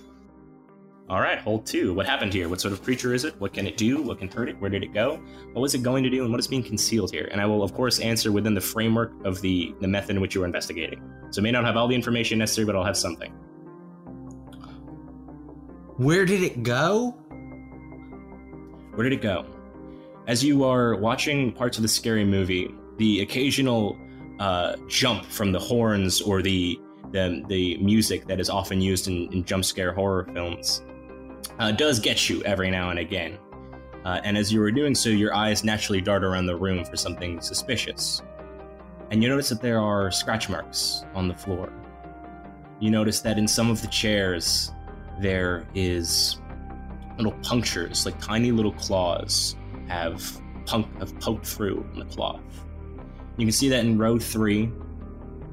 All right, hold two. What happened here? What sort of creature is it? What can it do? What can hurt it? Where did it go? What was it going to do? And what is being concealed here? And I will, of course, answer within the framework of the, the method in which you are investigating. So I may not have all the information necessary, but I'll have something. Where did it go? Where did it go? As you are watching parts of the scary movie, the occasional uh, jump from the horns or the the, the music that is often used in, in jump scare horror films uh, does get you every now and again. Uh, and as you are doing so, your eyes naturally dart around the room for something suspicious. And you notice that there are scratch marks on the floor. You notice that in some of the chairs, there is little punctures, like tiny little claws, have punk have poked through in the cloth. You can see that in row three,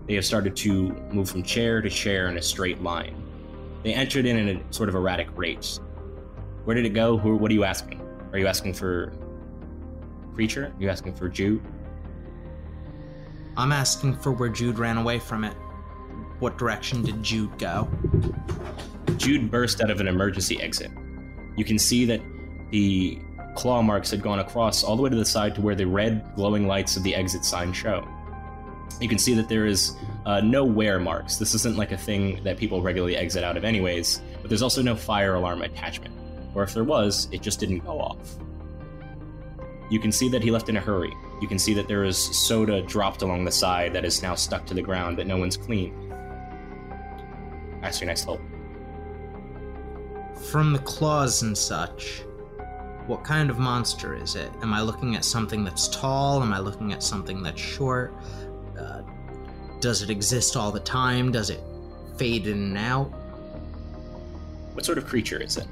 they have started to move from chair to chair in a straight line. They entered in at a sort of erratic rate. Where did it go? Who? What are you asking? Are you asking for creature? Are you asking for Jude? I'm asking for where Jude ran away from it. What direction did Jude go? Jude burst out of an emergency exit. You can see that the claw marks had gone across all the way to the side to where the red glowing lights of the exit sign show. You can see that there is uh, no wear marks. This isn't like a thing that people regularly exit out of, anyways, but there's also no fire alarm attachment. Or if there was, it just didn't go off. You can see that he left in a hurry. You can see that there is soda dropped along the side that is now stuck to the ground that no one's cleaned. That's your next hope. From the claws and such, what kind of monster is it? Am I looking at something that's tall? Am I looking at something that's short? Uh, does it exist all the time? Does it fade in and out? What sort of creature is it?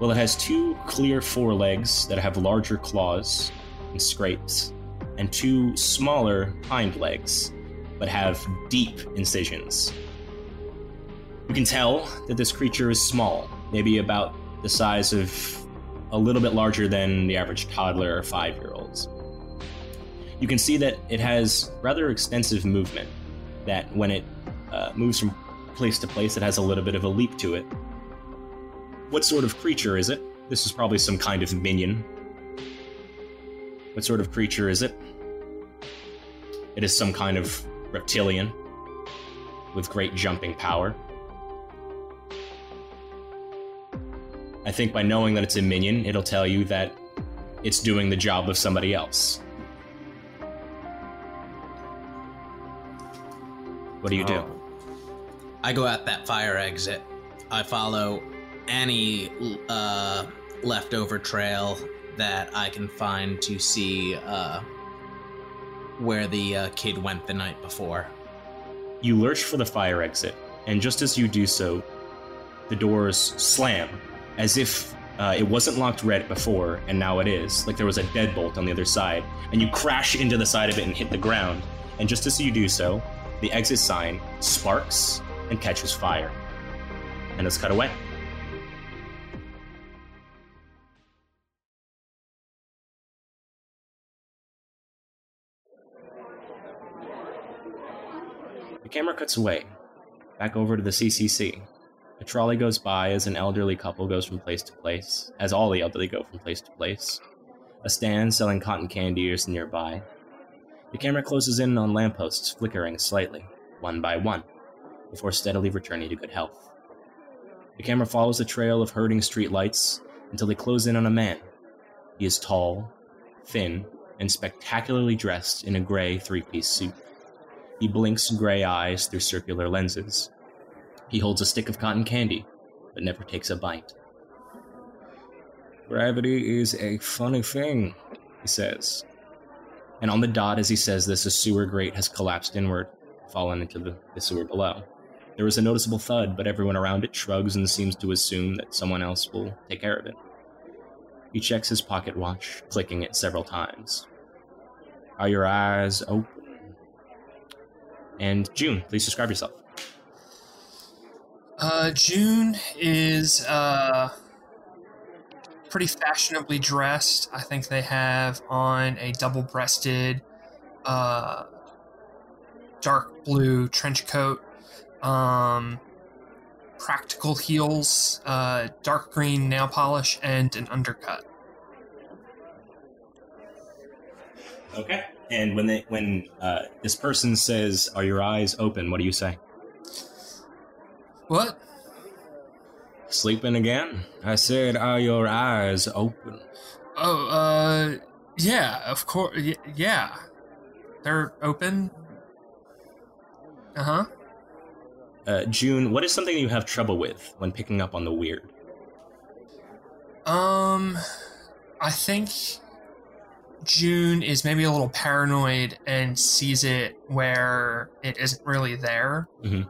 Well, it has two clear forelegs that have larger claws and scrapes, and two smaller hind legs but have deep incisions. You can tell that this creature is small, maybe about the size of a little bit larger than the average toddler or five year olds. You can see that it has rather extensive movement, that when it uh, moves from place to place, it has a little bit of a leap to it. What sort of creature is it? This is probably some kind of minion. What sort of creature is it? It is some kind of reptilian with great jumping power. I think by knowing that it's a minion, it'll tell you that it's doing the job of somebody else. What do you do? I go out that fire exit. I follow any uh, leftover trail that I can find to see uh, where the uh, kid went the night before. You lurch for the fire exit, and just as you do so, the doors slam as if uh, it wasn't locked red before and now it is. Like there was a deadbolt on the other side, and you crash into the side of it and hit the ground. And just as you do so, the exit sign sparks and catches fire. And it's cut away. The camera cuts away, back over to the CCC. A trolley goes by as an elderly couple goes from place to place, as all the elderly go from place to place. A stand selling cotton candy is nearby. The camera closes in on lampposts flickering slightly, one by one, before steadily returning to good health. The camera follows the trail of herding streetlights until they close in on a man. He is tall, thin, and spectacularly dressed in a gray three piece suit. He blinks gray eyes through circular lenses. He holds a stick of cotton candy, but never takes a bite. Gravity is a funny thing, he says. And on the dot as he says this, a sewer grate has collapsed inward, fallen into the, the sewer below. There is a noticeable thud, but everyone around it shrugs and seems to assume that someone else will take care of it. He checks his pocket watch, clicking it several times. Are your eyes open? And June, please describe yourself. Uh, June is uh pretty fashionably dressed. I think they have on a double-breasted, uh, dark blue trench coat, um, practical heels, uh, dark green nail polish, and an undercut. Okay. And when they when uh, this person says, "Are your eyes open?" What do you say? What? Sleeping again? I said, "Are your eyes open?" Oh, uh, yeah, of course. Y- yeah, they're open. Uh huh. Uh, June, what is something you have trouble with when picking up on the weird? Um, I think June is maybe a little paranoid and sees it where it isn't really there. Mhm.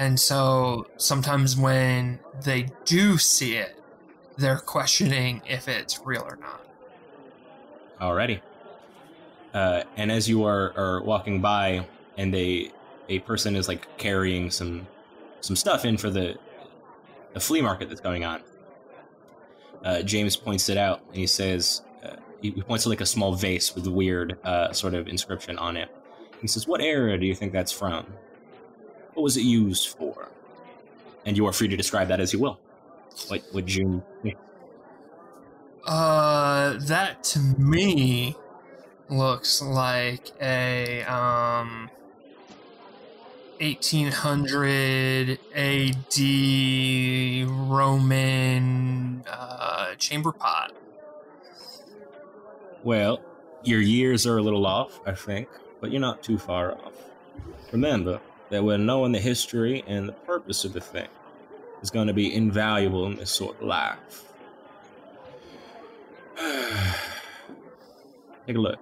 And so sometimes when they do see it, they're questioning if it's real or not. Alrighty. Uh, and as you are, are walking by, and a a person is like carrying some some stuff in for the the flea market that's going on. Uh, James points it out, and he says, uh, he points to like a small vase with weird uh, sort of inscription on it. He says, "What era do you think that's from? What was it used for?" And you are free to describe that as you will. What would June? Uh, that to me looks like a um 1800 AD Roman uh, chamber pot. Well, your years are a little off, I think, but you're not too far off. Remember that when knowing the history and the purpose of the thing is going to be invaluable in this sort of life. Take a look.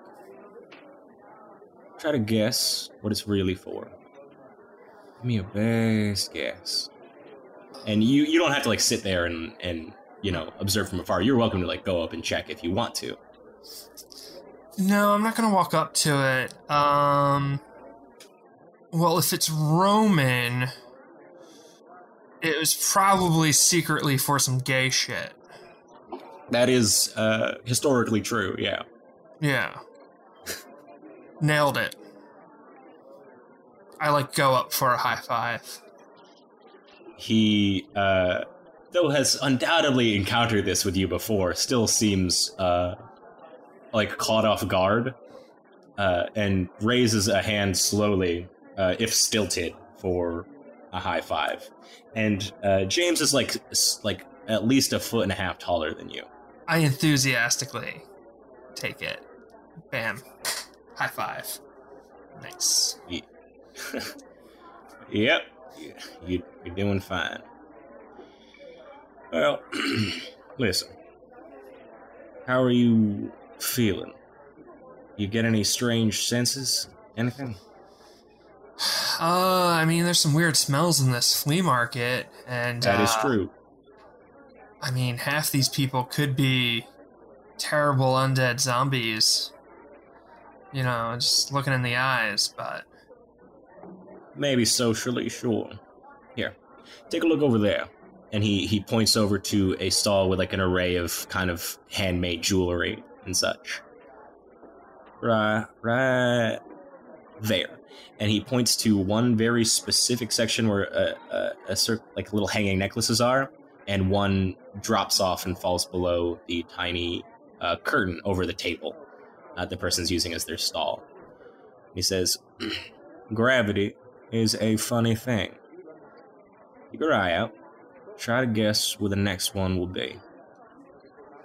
Try to guess what it's really for. Give me a best guess. And you you don't have to like sit there and and you know observe from afar. You're welcome to like go up and check if you want to. No, I'm not gonna walk up to it. Um, well, if it's Roman, it was probably secretly for some gay shit. That is uh, historically true, yeah. Yeah. Nailed it. I like go up for a high five. He, uh, though has undoubtedly encountered this with you before, still seems uh, like caught off guard uh, and raises a hand slowly, uh, if stilted, for a high five. And uh, James is like like at least a foot and a half taller than you. I enthusiastically take it. Bam. High five. Nice. Yep, you, you're doing fine. Well, listen. How are you feeling? You get any strange senses? Anything? Uh, I mean, there's some weird smells in this flea market, and That is uh, true. I mean, half these people could be terrible undead zombies. You know, just looking in the eyes, but Maybe socially, sure. Here, take a look over there. And he, he points over to a stall with like an array of kind of handmade jewelry and such. Right, right there. and he points to one very specific section where a, a, a cir- like little hanging necklaces are, and one drops off and falls below the tiny uh, curtain over the table uh, the person's using as their stall. He says, "Gravity is a funny thing. Keep your eye out. Try to guess where the next one will be."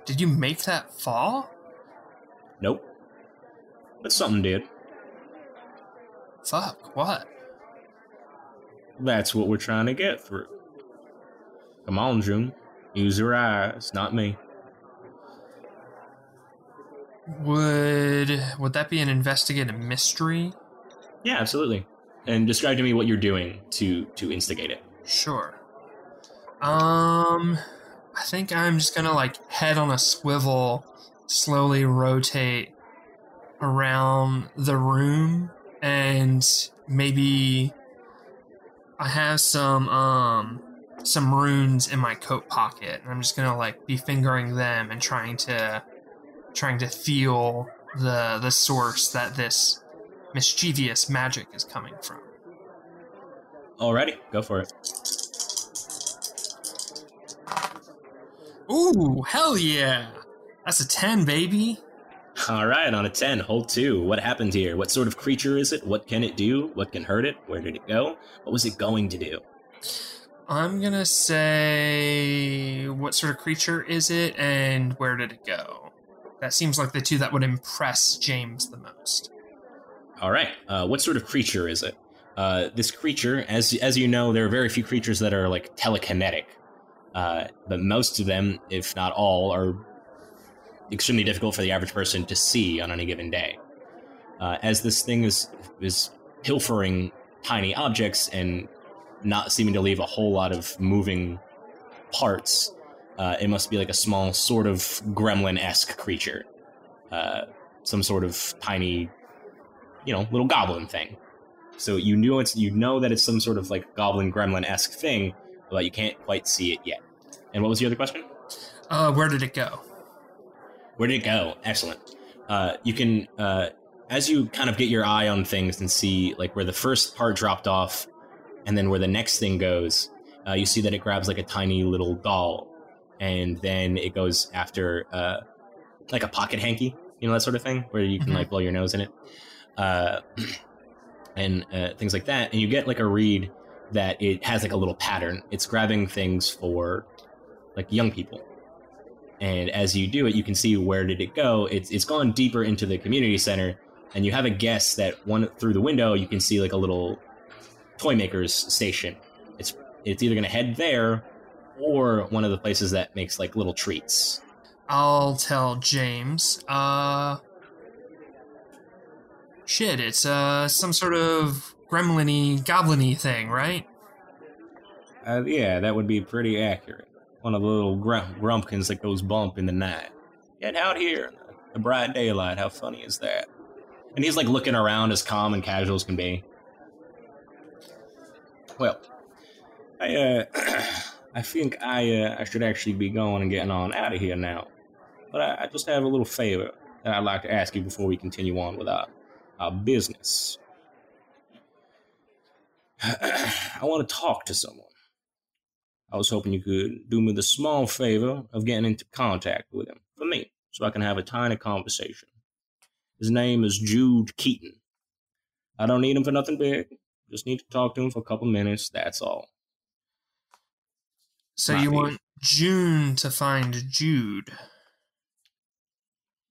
Did you make that fall? Nope. But something did. Fuck, what? That's what we're trying to get through. Come on, June. Use your eyes, not me. Would would that be an investigative mystery? Yeah, absolutely. And describe to me what you're doing to to instigate it. Sure. Um I think I'm just gonna like head on a swivel, slowly rotate around the room and maybe I have some um some runes in my coat pocket and I'm just gonna like be fingering them and trying to trying to feel the the source that this mischievous magic is coming from. Alrighty, go for it. Ooh, hell yeah! That's a 10, baby. All right, on a 10, hold two. What happened here? What sort of creature is it? What can it do? What can hurt it? Where did it go? What was it going to do? I'm gonna say what sort of creature is it and where did it go? That seems like the two that would impress James the most. All right, uh, what sort of creature is it? Uh, this creature, as as you know, there are very few creatures that are like telekinetic, uh, but most of them, if not all, are extremely difficult for the average person to see on any given day. Uh, as this thing is is pilfering tiny objects and not seeming to leave a whole lot of moving parts, uh, it must be like a small sort of gremlin esque creature, uh, some sort of tiny, you know, little goblin thing. So you know it's you know that it's some sort of like goblin gremlin esque thing, but you can't quite see it yet. And what was the other question? Uh, where did it go? Where did it go? Excellent. Uh, you can, uh, as you kind of get your eye on things and see like where the first part dropped off, and then where the next thing goes, uh, you see that it grabs like a tiny little doll, and then it goes after uh, like a pocket hanky, you know that sort of thing, where you can Mhm. like blow your nose in it, uh, and uh, things like that. And you get like a read that it has like a little pattern. It's grabbing things for like young people and as you do it you can see where did it go it's it's gone deeper into the community center and you have a guess that one through the window you can see like a little toy maker's station it's it's either going to head there or one of the places that makes like little treats I'll tell James. Uh, shit, it's uh some sort of gremlin-y, goblin-y thing, right? uh, yeah that would be pretty accurate one of the little grum- grumpkins that goes bump in the night. Get out here in the, the bright daylight. How funny is that? And he's like looking around as calm and casual as can be. Well i uh i think i uh i should actually be going and getting on out of here now. But i, I just have a little favor that i'd like to ask you before we continue on with our our business. I want to talk to someone I was hoping you could do me the small favor of getting into contact with him for me so I can have a tiny conversation. His name is Jude Keaton. I don't need him for nothing big. Just need to talk to him for a couple minutes. That's all. So Might you be. want June to find Jude.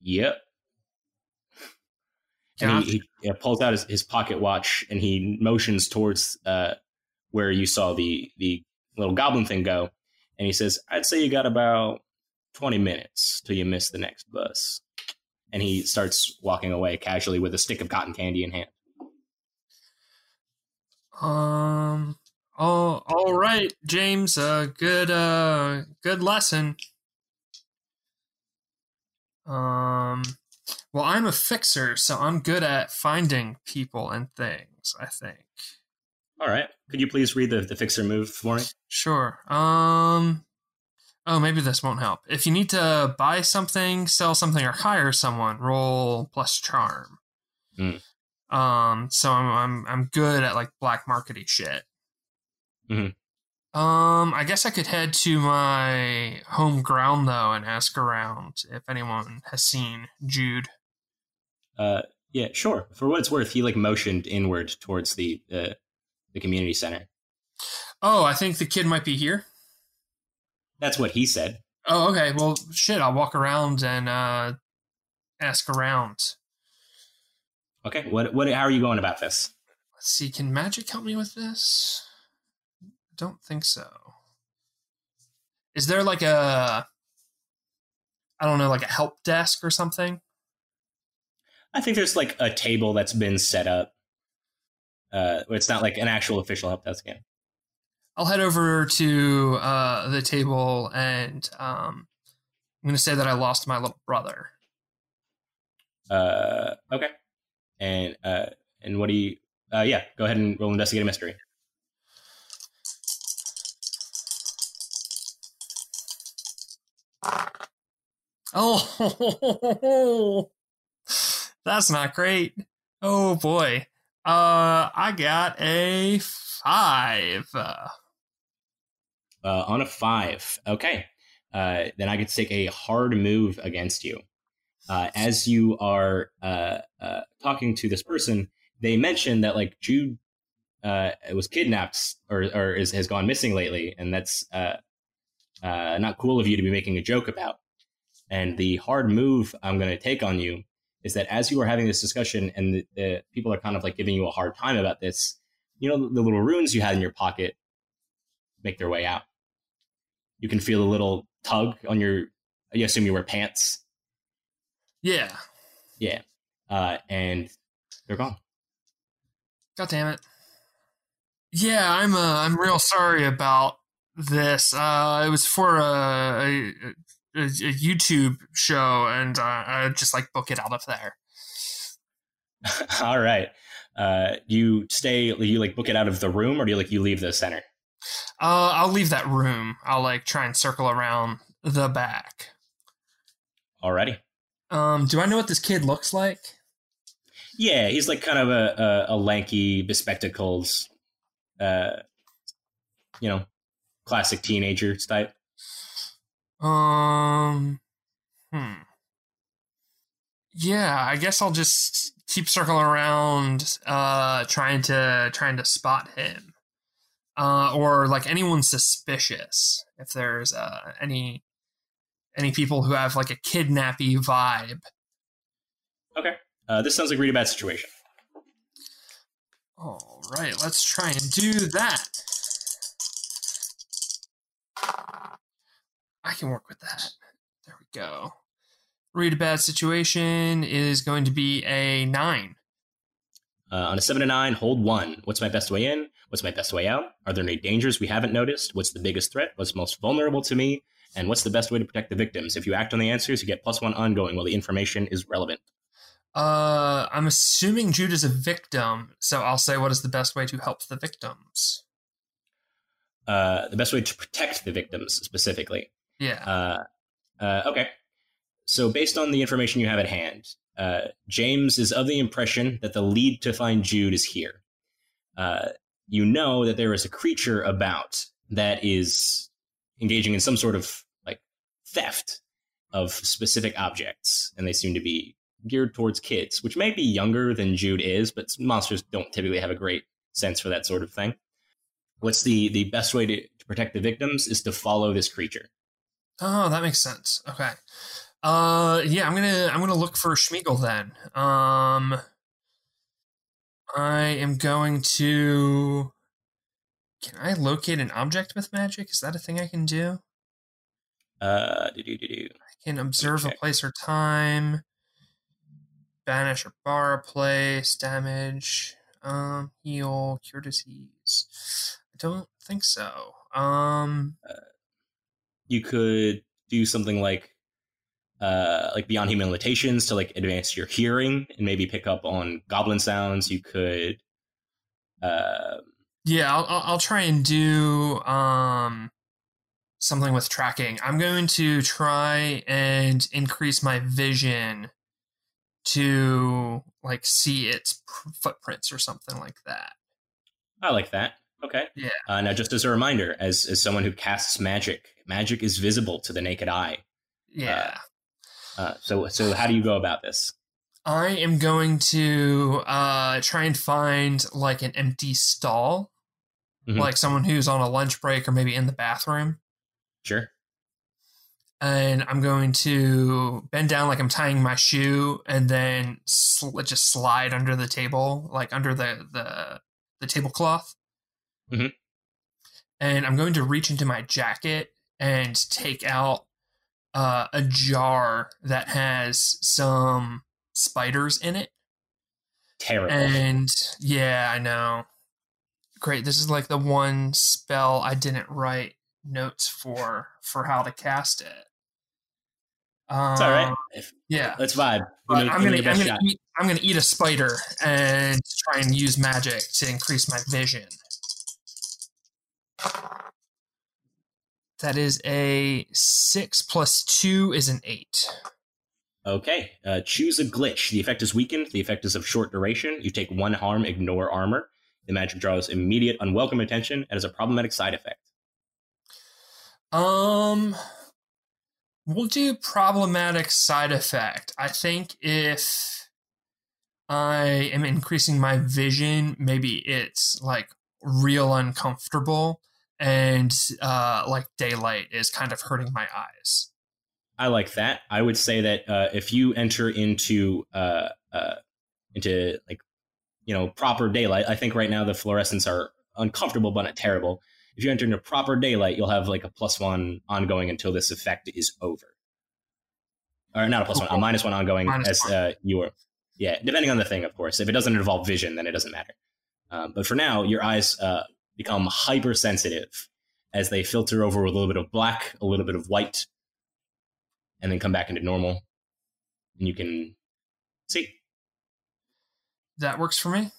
Yep. And he, he yeah, pulls out his, his pocket watch and he motions towards uh, where you saw the, the little goblin thing go. And he says, I'd say you got about 20 minutes till you miss the next bus. And he starts walking away casually with a stick of cotton candy in hand. Um. Oh, all right, James. Uh, good. Uh, good lesson. Um. Well, I'm a fixer, so I'm good at finding people and things. I think. All right. Could you please read the, the fixer move for me? Sure. Um. Oh, maybe this won't help. If you need to buy something, sell something, or hire someone, roll plus charm. Hmm. Um, so I'm I'm I'm good at like black markety shit. Mhm. Um, I guess I could head to my home ground though and ask around if anyone has seen Jude. Uh, yeah, sure. For what it's worth, he like motioned inward towards the uh, the community center. Oh, I think the kid might be here. That's what he said. Oh, okay. Well, shit. I'll walk around and uh, ask around. Okay, what what? How are you going about this? Let's see. Can magic help me with this? I don't think so. Is there like a, I don't know, like a help desk or something? I think there's like a table that's been set up. Uh, it's not like an actual official help desk. game. I'll head over to uh, the table and um, I'm going to say that I lost my little brother. Uh, okay. And uh, and what do you? Uh, yeah, go ahead and roll investigate a mystery. Oh, that's not great. Oh boy. Uh, I got a five. Uh, on a five. Okay. Uh, then I get to take a hard move against you. Uh, as you are uh, uh, talking to this person, they mentioned that like Jude uh, was kidnapped or, or is, has gone missing lately, and that's uh, uh, not cool of you to be making a joke about. And the hard move I'm going to take on you is that as you are having this discussion and the, the people are kind of like giving you a hard time about this, you know, the little runes you had in your pocket make their way out. You can feel a little tug on your, I assume you wear pants. yeah. Yeah. Uh, and they're gone. God damn it. Yeah, I'm uh, I'm real sorry about this. Uh, it was for a, a, a, a YouTube show, and uh, I just like book it out of there. All right. Uh, you stay, you like book it out of the room or do you like, you leave the center? Uh, I'll leave that room. I'll like try and circle around the back. Alrighty. Um, do I know what this kid looks like? Yeah, he's like kind of a, a, a lanky, bespectacled, uh, you know, classic teenager type. Um, hmm. Yeah, I guess I'll just keep circling around, uh, trying to trying to spot him, uh, or like anyone suspicious. If there's uh any any people who have like a kidnappy vibe. Okay. Uh, this sounds like a really bad situation. All right, let's try and do that. I can work with that. There we go. Read a bad situation is going to be a nine. Uh, on a seven to nine, hold one. What's my best way in? What's my best way out? Are there any dangers we haven't noticed? What's the biggest threat? What's most vulnerable to me? And what's the best way to protect the victims? If you act on the answers, you get plus one ongoing while the information is relevant. Uh, I'm assuming Jude is a victim, so I'll say what is the best way to help the victims. Uh, the best way to protect the victims specifically. Yeah. Uh, uh, okay. So, based on the information you have at hand, uh, James is of the impression that the lead to find Jude is here. Uh, you know that there is a creature about that is engaging in some sort of like theft of specific objects, and they seem to be geared towards kids, which may be younger than Jude is, but monsters don't typically have a great sense for that sort of thing. What's the the best way to, to protect the victims is to follow this creature. Oh, that makes sense. Okay. Uh, yeah, I'm gonna I'm gonna look for Sméagol then. Um, I am going to. Can I locate an object with magic? Is that a thing I can do? Uh, do do do do. I can observe a place or time, banish or bar a place, damage, um, heal, cure disease. I don't think so. Um, you could do something like uh like beyond human limitations to like advance your hearing and maybe pick up on goblin sounds you could uh Yeah, I'll, I'll try and do um something with tracking. I'm going to try and increase my vision to like see its pr- footprints or something like that. I like that. Okay. Yeah. Uh, now, just as a reminder, as as someone who casts magic, magic is visible to the naked eye. Yeah. Uh, so, so how do you go about this? I am going to uh, try and find like an empty stall, Mhm. like someone who's on a lunch break or maybe in the bathroom. Sure. And I'm going to bend down like I'm tying my shoe, and then sl- just slide under the table, like under the the the tablecloth. Mhm. And I'm going to reach into my jacket and take out uh, a jar that has some spiders in it. Terrible. And yeah, I know. Great. This is like the one spell I didn't write notes for for how to cast it. Um, it's all right. If, Yeah. let's vibe. Give But me- I'm gonna I'm gonna eat I'm gonna eat a spider and try and use magic to increase my vision. That is a six plus two is an eight. Okay. Uh, choose a glitch. The effect is weakened. The effect is of short duration. You take one harm, ignore armor. The magic draws immediate, unwelcome attention, and is a problematic side effect. Um, we'll do problematic side effect. I think if I am increasing my vision, maybe it's like real uncomfortable, and uh, like daylight is kind of hurting my eyes. I like that. I would say that uh, if you enter into uh, uh, into like you know proper daylight, I think right now the fluorescents are uncomfortable but not terrible. If you enter into proper daylight, you'll have like a plus one ongoing until this effect is over, or not a plus one, a minus one ongoing Minus as one. uh, you are. Yeah, depending on the thing, of course. If it doesn't involve vision, then it doesn't matter. Um, but for now, your eyes uh, become hypersensitive as they filter over a little bit of black, a little bit of white, and then come back into normal. And you can see. That works for me.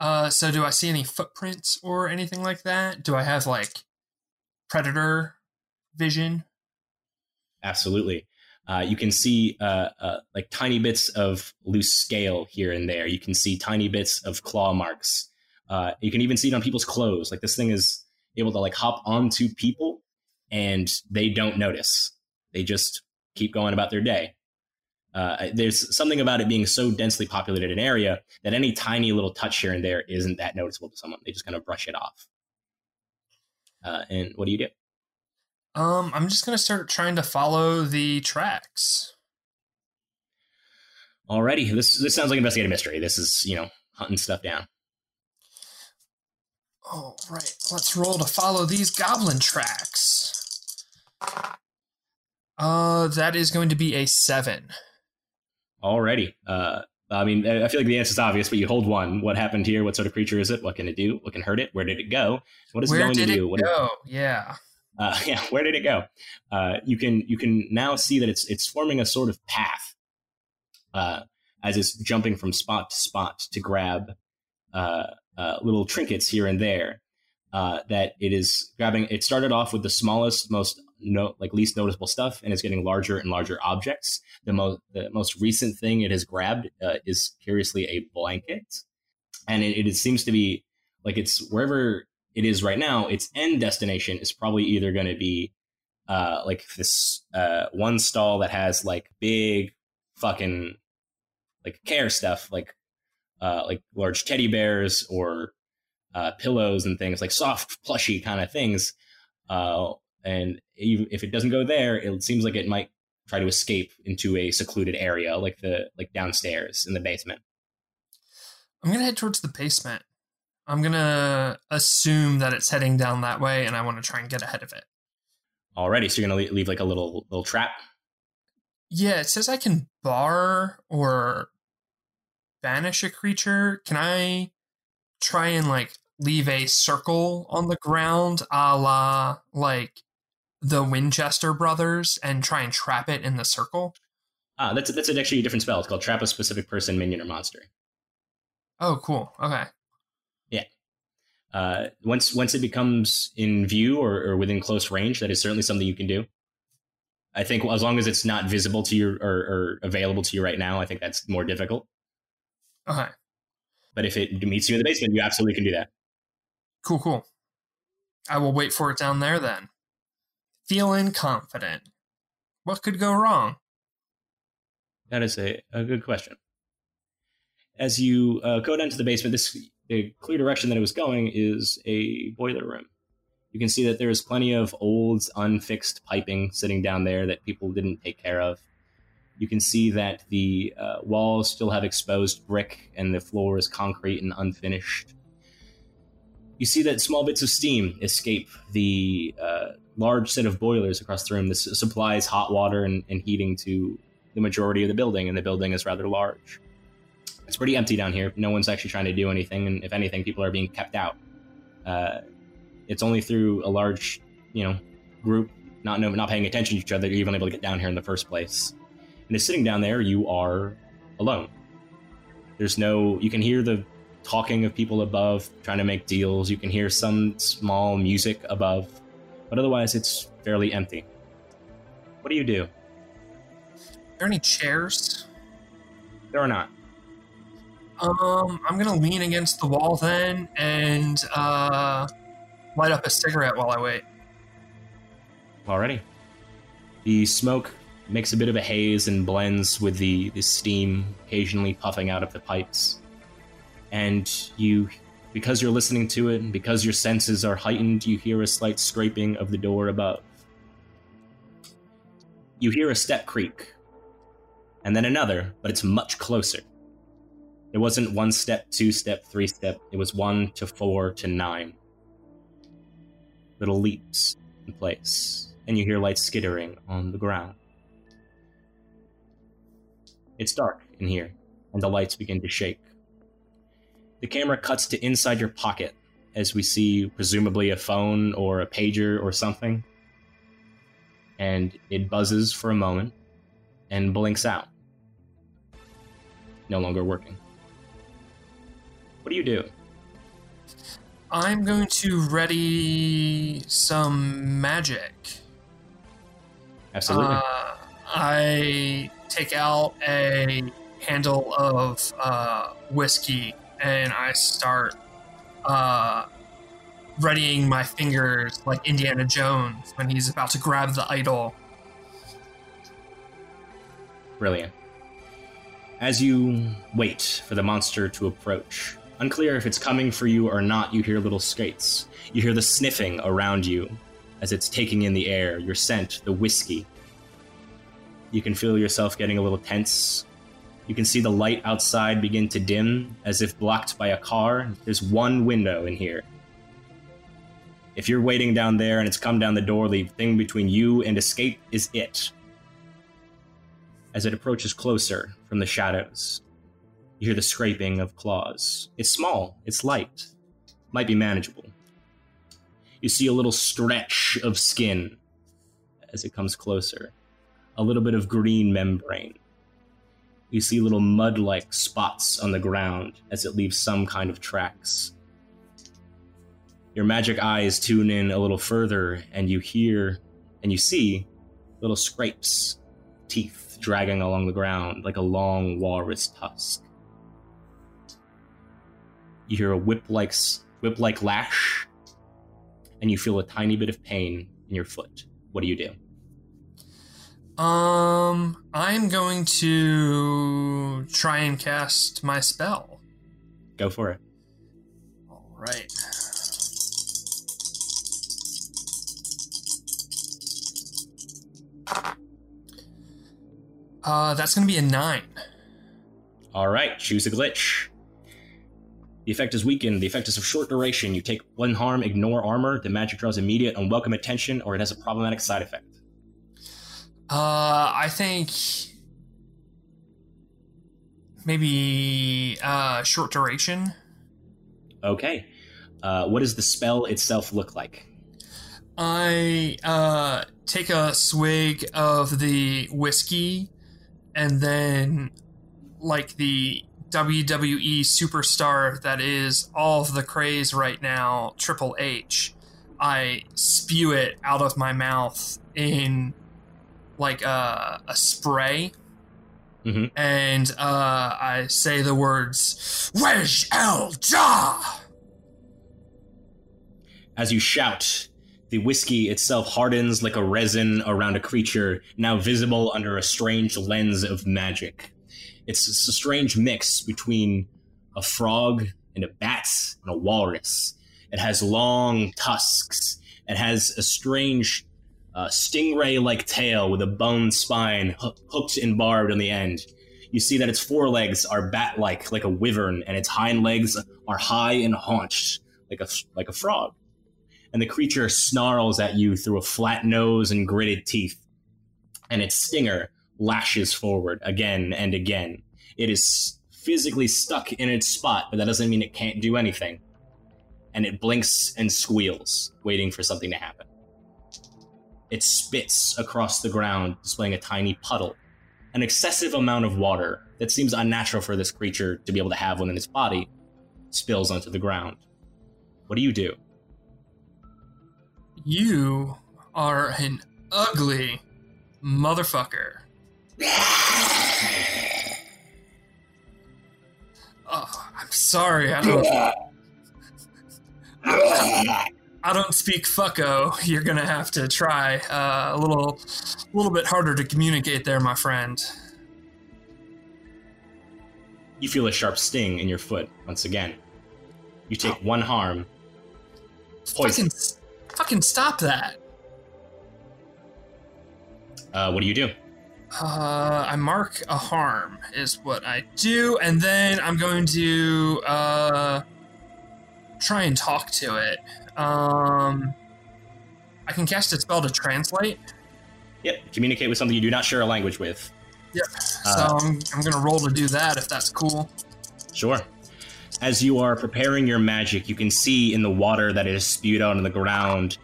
Uh, so do I see any footprints or anything like that? Do I have like predator vision? Absolutely. Uh, you can see uh, uh, like tiny bits of loose scale here and there. You can see tiny bits of claw marks. Uh, you can even see it on people's clothes. Like this thing is able to like hop onto people, and they don't notice. They just keep going about their day. Uh, there's something about it being so densely populated an area that any tiny little touch here and there isn't that noticeable to someone. They just kind of brush it off. Uh, and what do you do? Um, I'm just gonna start trying to follow the tracks. Alrighty, this this sounds like investigative mystery. This is you know hunting stuff down. Oh, right. Let's roll to follow these goblin tracks. Uh, that is going to be a seven. Alrighty. Uh, I mean, I feel like the answer is obvious, but you hold one. What happened here? What sort of creature is it? What can it do? What can hurt it? Where did it go? What is it Where going did to it do? What- go? Yeah. uh, yeah, where did it go? Uh, you can you can now see that it's it's forming a sort of path uh, as it's jumping from spot to spot to grab uh, uh, little trinkets here and there. Uh, that it is grabbing. It started off with the smallest, most no, like least noticeable stuff, and it's getting larger and larger objects. The most the most recent thing it has grabbed uh, is curiously a blanket, and it, it seems to be like it's wherever it is right now, its end destination is probably either going to be uh, like this uh, one stall that has like big fucking like care stuff, like uh, like large teddy bears or uh, pillows and things, like soft, plushy kind of things. Uh, and even if it doesn't go there, it seems like it might try to escape into a secluded area, like the like downstairs in the basement. I'm gonna head towards the basement. I'm gonna assume that it's heading down that way, and I want to try and get ahead of it. Already, so you're gonna leave like a little little trap. Yeah, it says I can bar or banish a creature. Can I try and like leave a circle on the ground, a la like the Winchester brothers, and try and trap it in the circle? Ah, that's that's actually a different spell. It's called Trap a Specific Person, Minion, or Monster. Oh, cool. Okay. Yeah. Uh, once once it becomes in view or, or within close range, that is certainly something you can do. I think as long as it's not visible to you or, or available to you right now, I think that's more difficult. Okay. But if it meets you in the basement, you absolutely can do that. Cool, cool. I will wait for it down there then. Feeling confident. What could go wrong? That is a, a good question. As you uh, go down to the basement, this the clear direction that it was going is a boiler room. You can see that there is plenty of old, unfixed piping sitting down there that people didn't take care of. You can see that the uh, walls still have exposed brick and the floor is concrete and unfinished. You see that small bits of steam escape the uh, large set of boilers across the room. This supplies hot water and, and heating to the majority of the building, and the building is rather large. It's pretty empty down here. No one's actually trying to do anything, and if anything, people are being kept out. Uh, it's only through a large, you know, group not not paying attention to each other you're even able to get down here in the first place. And sitting down there, you are alone. There's no. You can hear the talking of people above trying to make deals. You can hear some small music above, but otherwise, it's fairly empty. What do you do? Are there any chairs? There are not. Um, I'm gonna lean against the wall then and uh, light up a cigarette while I wait. Already. The smoke makes a bit of a haze and blends with the, the steam occasionally puffing out of the pipes. And you, because you're listening to it and because your senses are heightened, you hear a slight scraping of the door above. You hear a step creak, and then another, but it's much closer. It wasn't one step, two step, three step, it was one to four to nine. Little leaps in place, and you hear light skittering on the ground. It's dark in here, and the lights begin to shake. The camera cuts to inside your pocket as we see presumably a phone or a pager or something. And it buzzes for a moment and blinks out. No longer working. What do you do? I'm going to ready some magic. Absolutely. Uh, I take out a handle of uh, whiskey and I start uh, readying my fingers like Indiana Jones when he's about to grab the idol. Brilliant. As you wait for the monster to approach, unclear if it's coming for you or not, you hear little skates. You hear the sniffing around you as it's taking in the air, your scent, the whiskey. You can feel yourself getting a little tense. You can see the light outside begin to dim as if blocked by a car. There's one window in here. If you're waiting down there and it's come down the door, the thing between you and escape is it. As it approaches closer from the shadows, you hear the scraping of claws. It's small, it's light, might be manageable. You see a little stretch of skin as it comes closer, a little bit of green membrane. You see little mud like spots on the ground as it leaves some kind of tracks. Your magic eyes tune in a little further, and you hear and you see little scrapes, teeth dragging along the ground like a long walrus tusk. You hear a whip-like whip-like lash, and you feel a tiny bit of pain in your foot. What do you do? Um, I'm going to try and cast my spell. Go for it. All right. Uh, that's going to be a nine. All right, choose a glitch. The effect is weakened. The effect is of short duration. You take one harm, ignore armor. The magic draws immediate unwelcome attention, or it has a problematic side effect. Uh, I think maybe uh, short duration. Okay. Uh, what does the spell itself look like? I uh, take a swig of the whiskey, and then, like the WWE superstar that is all of the craze right now, Triple H, I spew it out of my mouth in like uh, a spray, Mhm. and uh, I say the words "Wej El Ja." As you shout, the whiskey itself hardens like a resin around a creature now visible under a strange lens of magic. It's a strange mix between a frog and a bat and a walrus. It has long tusks. It has a strange uh, stingray like tail with a bone spine hoo- hooked and barbed on the end. You see that its forelegs are bat like, like a wyvern, and its hind legs are high and haunched like a, like a frog and the creature snarls at you through a flat nose and gritted teeth. And its stinger lashes forward again and again. It is physically stuck in its spot, but that doesn't mean it can't do anything. And it blinks and squeals, waiting for something to happen. It spits across the ground, displaying a tiny puddle. An excessive amount of water that seems unnatural for this creature to be able to have within its body spills onto the ground. What do you do? You are an ugly motherfucker. Oh, I'm sorry. I don't. I don't speak fucko. You're gonna have to try uh, a little, a little bit harder to communicate there, my friend. You feel a sharp sting in your foot once again. You take one harm. Poison. Fucking, fucking stop that. Uh, what do you do? Uh, I mark a harm is what I do, and then I'm going to uh, try and talk to it. Um, I can cast a spell to translate. Yep, communicate with something you do not share a language with. Yep. So Uh, I'm, I'm going to roll to do that if that's cool. Sure. As you are preparing your magic, you can see in the water that it is spewed out on the ground,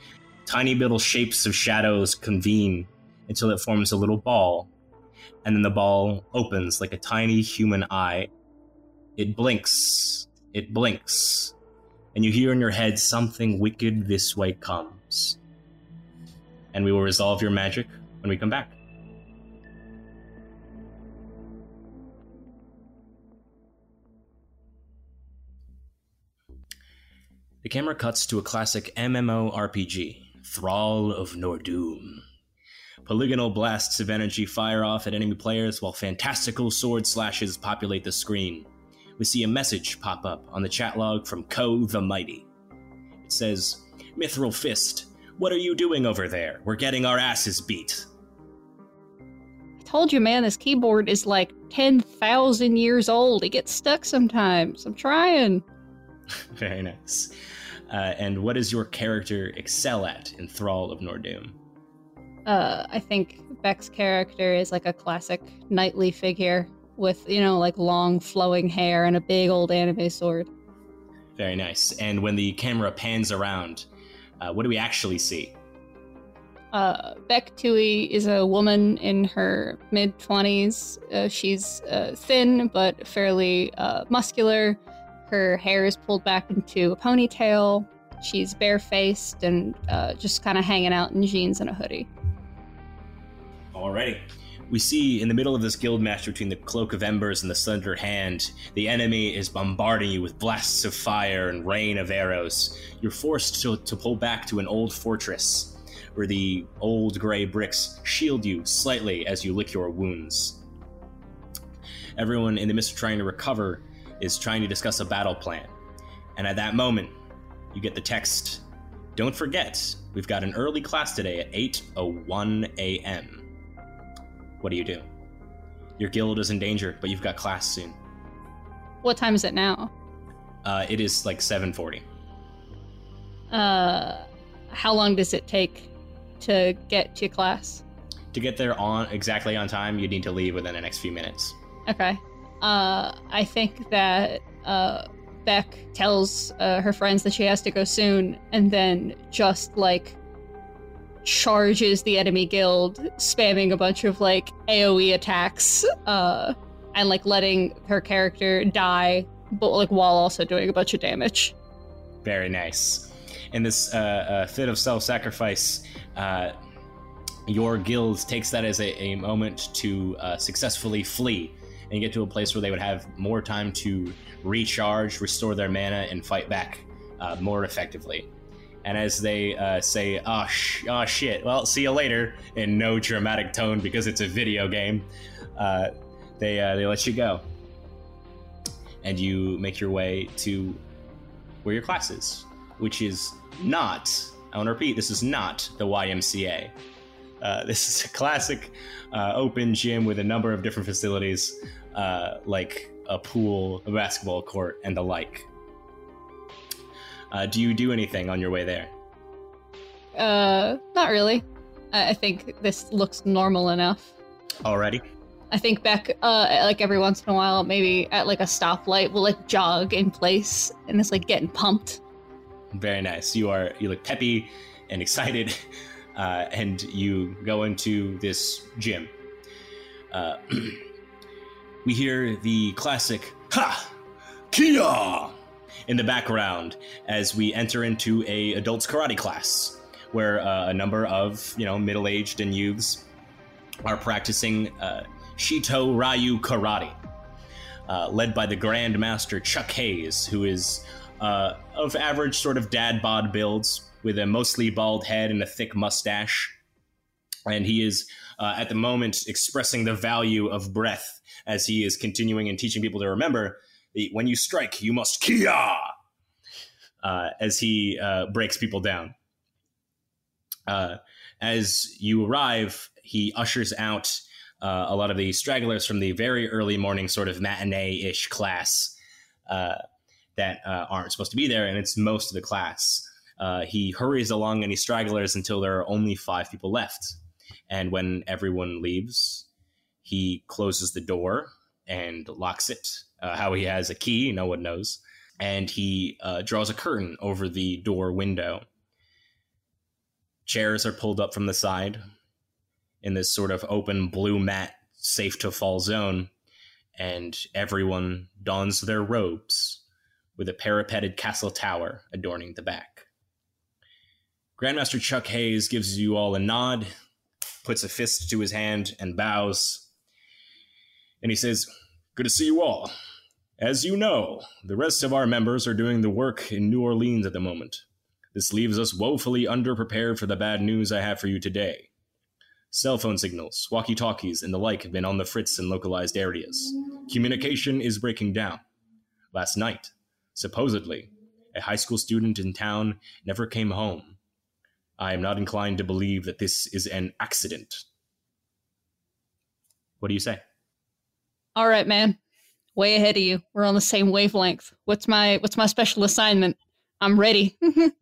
tiny little shapes of shadows convene until it forms a little ball. And then the ball opens like a tiny human eye. It blinks. It blinks. And you hear in your head something wicked this way comes. And we will resolve your magic when we come back. The camera cuts to a classic MMORPG, Thrall of Nordoom. Polygonal blasts of energy fire off at enemy players while fantastical sword slashes populate the screen. We see a message pop up on the chat log from Ko the Mighty. It says, Mithril Fist, what are you doing over there? We're getting our asses beat. I told you, man, this keyboard is like 10,000 years old. It gets stuck sometimes. I'm trying. Very nice. Uh, and what does your character excel at in Thrall of Nordoom? Uh, I think Beck's character is like a classic knightly figure with, you know, like long flowing hair and a big old anime sword. Very nice. And when the camera pans around, uh, what do we actually see? Uh, Beck Tui is a woman in her mid 20s. Uh, she's uh, thin but fairly uh, muscular. Her hair is pulled back into a ponytail. She's barefaced and uh, just kind of hanging out in jeans and a hoodie. Alrighty. We see in the middle of this guild match between the Cloak of Embers and the Slender Hand, the enemy is bombarding you with blasts of fire and rain of arrows. You're forced to, to pull back to an old fortress where the old gray bricks shield you slightly as you lick your wounds. Everyone in the midst of trying to recover is trying to discuss a battle plan. And at that moment, you get the text Don't forget, we've got an early class today at 8:01 a.m. What do you do? Your guild is in danger, but you've got class soon. What time is it now? Uh, it is like 7:40. Uh, how long does it take to get to class? To get there on exactly on time, you need to leave within the next few minutes. Okay. Uh, I think that uh, Beck tells uh, her friends that she has to go soon, and then just like charges the enemy guild, spamming a bunch of like AOE attacks, uh, and like letting her character die, but like while also doing a bunch of damage. Very nice. In this uh, uh, fit of self-sacrifice, uh, your guild takes that as a, a moment to uh, successfully flee and get to a place where they would have more time to recharge, restore their mana, and fight back uh, more effectively. And as they uh, say, "Oh, sh- oh shit," well, see you later, in no dramatic tone because it's a video game, uh, they uh, they let you go, and you make your way to where your class is, which is not. I want to repeat: this is not the YMCA. Uh, this is a classic uh, open gym with a number of different facilities, uh, like a pool, a basketball court, and the like. Uh, do you do anything on your way there? Uh, not really. I I think this looks normal enough. Already? I think Beck, uh, like every once in a while, maybe at like a stoplight, we'll like jog in place and it's like getting pumped. Very nice. You are you look peppy and excited, uh, and you go into this gym. Uh, we hear the classic "Ha, Kia!" In the background as we enter into a adults karate class, where uh, a number of you know middle aged and youths are practicing uh, Shito Ryu karate, uh, led by the Grand Master Chuck Hayes, who is uh, of average sort of dad bod builds with a mostly bald head and a thick mustache. And he is uh, at the moment expressing the value of breath as he is continuing and teaching people to remember when you strike, you must kia uh, as he uh, breaks people down. Uh, as you arrive, he ushers out uh, a lot of the stragglers from the very early morning sort of matinee ish class uh, that uh, aren't supposed to be there, and it's most of the class. He hurries along any stragglers until there are only five people left. And when everyone leaves, he closes the door and locks it. Uh, how he has a key, no one knows. And he uh, draws a curtain over the door window. Chairs are pulled up from the side in this sort of open blue mat, safe to fall zone, and everyone dons their robes with a parapeted castle tower adorning the back. Grandmaster Chuck Hayes gives you all a nod, puts a fist to his hand, and bows. And he says, Good to see you all. As you know, the rest of our members are doing the work in New Orleans at the moment. This leaves us woefully underprepared for the bad news I have for you today. Cell phone signals, walkie talkies, and the like have been on the fritz in localized areas. Communication is breaking down. Last night, supposedly, a high school student in town never came home. I am not inclined to believe that this is an accident. What do you say? All right, man. Way ahead of you. We're on the same wavelength. What's my what's my special assignment? I'm ready.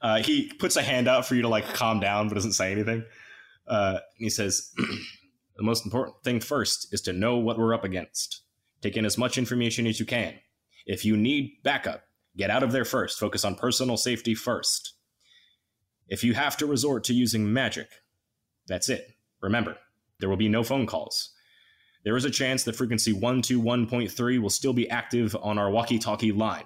Uh, he puts a hand out for you to like calm down, but doesn't say anything. Uh, he says, "The most important thing first is to know what we're up against. Take in as much information as you can. If you need backup, get out of there first. Focus on personal safety first. If you have to resort to using magic, that's it. Remember, there will be no phone calls. There is a chance that frequency 121.3 will still be active on our walkie talkie line.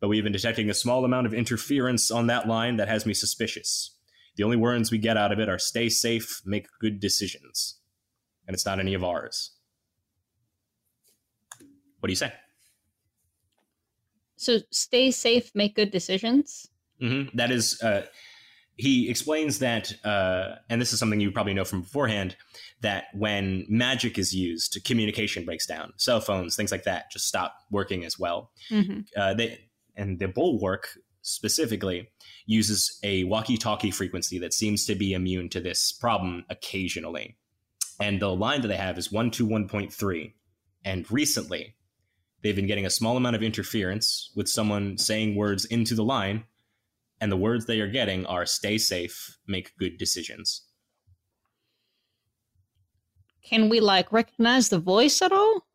But we've been detecting a small amount of interference on that line that has me suspicious. The only words we get out of it are stay safe, make good decisions. And it's not any of ours. What do you say? so stay safe, make good decisions. hmm That is, uh, he explains that, uh, and this is something you probably know from beforehand, that when magic is used, communication breaks down. Cell phones, things like that, just stop working as well. hmm Uh, they, and the bulwark specifically uses a walkie-talkie frequency that seems to be immune to this problem occasionally. And the line that they have is one to one point three. And recently, they've been getting a small amount of interference with someone saying words into the line, and the words they are getting are stay safe, make good decisions. Can we like recognize the voice at all?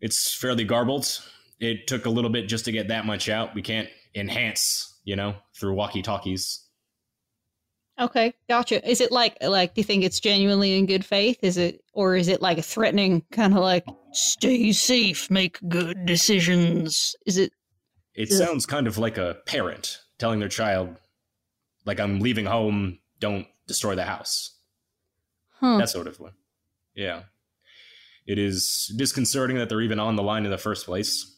It's fairly garbled. It took a little bit just to get that much out. We can't enhance, you know, through walkie-talkies. Okay, gotcha. Is it like like do you think it's genuinely in good faith? Is it or is it like a threatening kind of like stay safe, make good decisions? Is it It Yeah. sounds kind of like a parent telling their child, like I'm leaving home, don't destroy the house. Huh. That sort of one. Yeah. It is disconcerting that they're even on the line in the first place.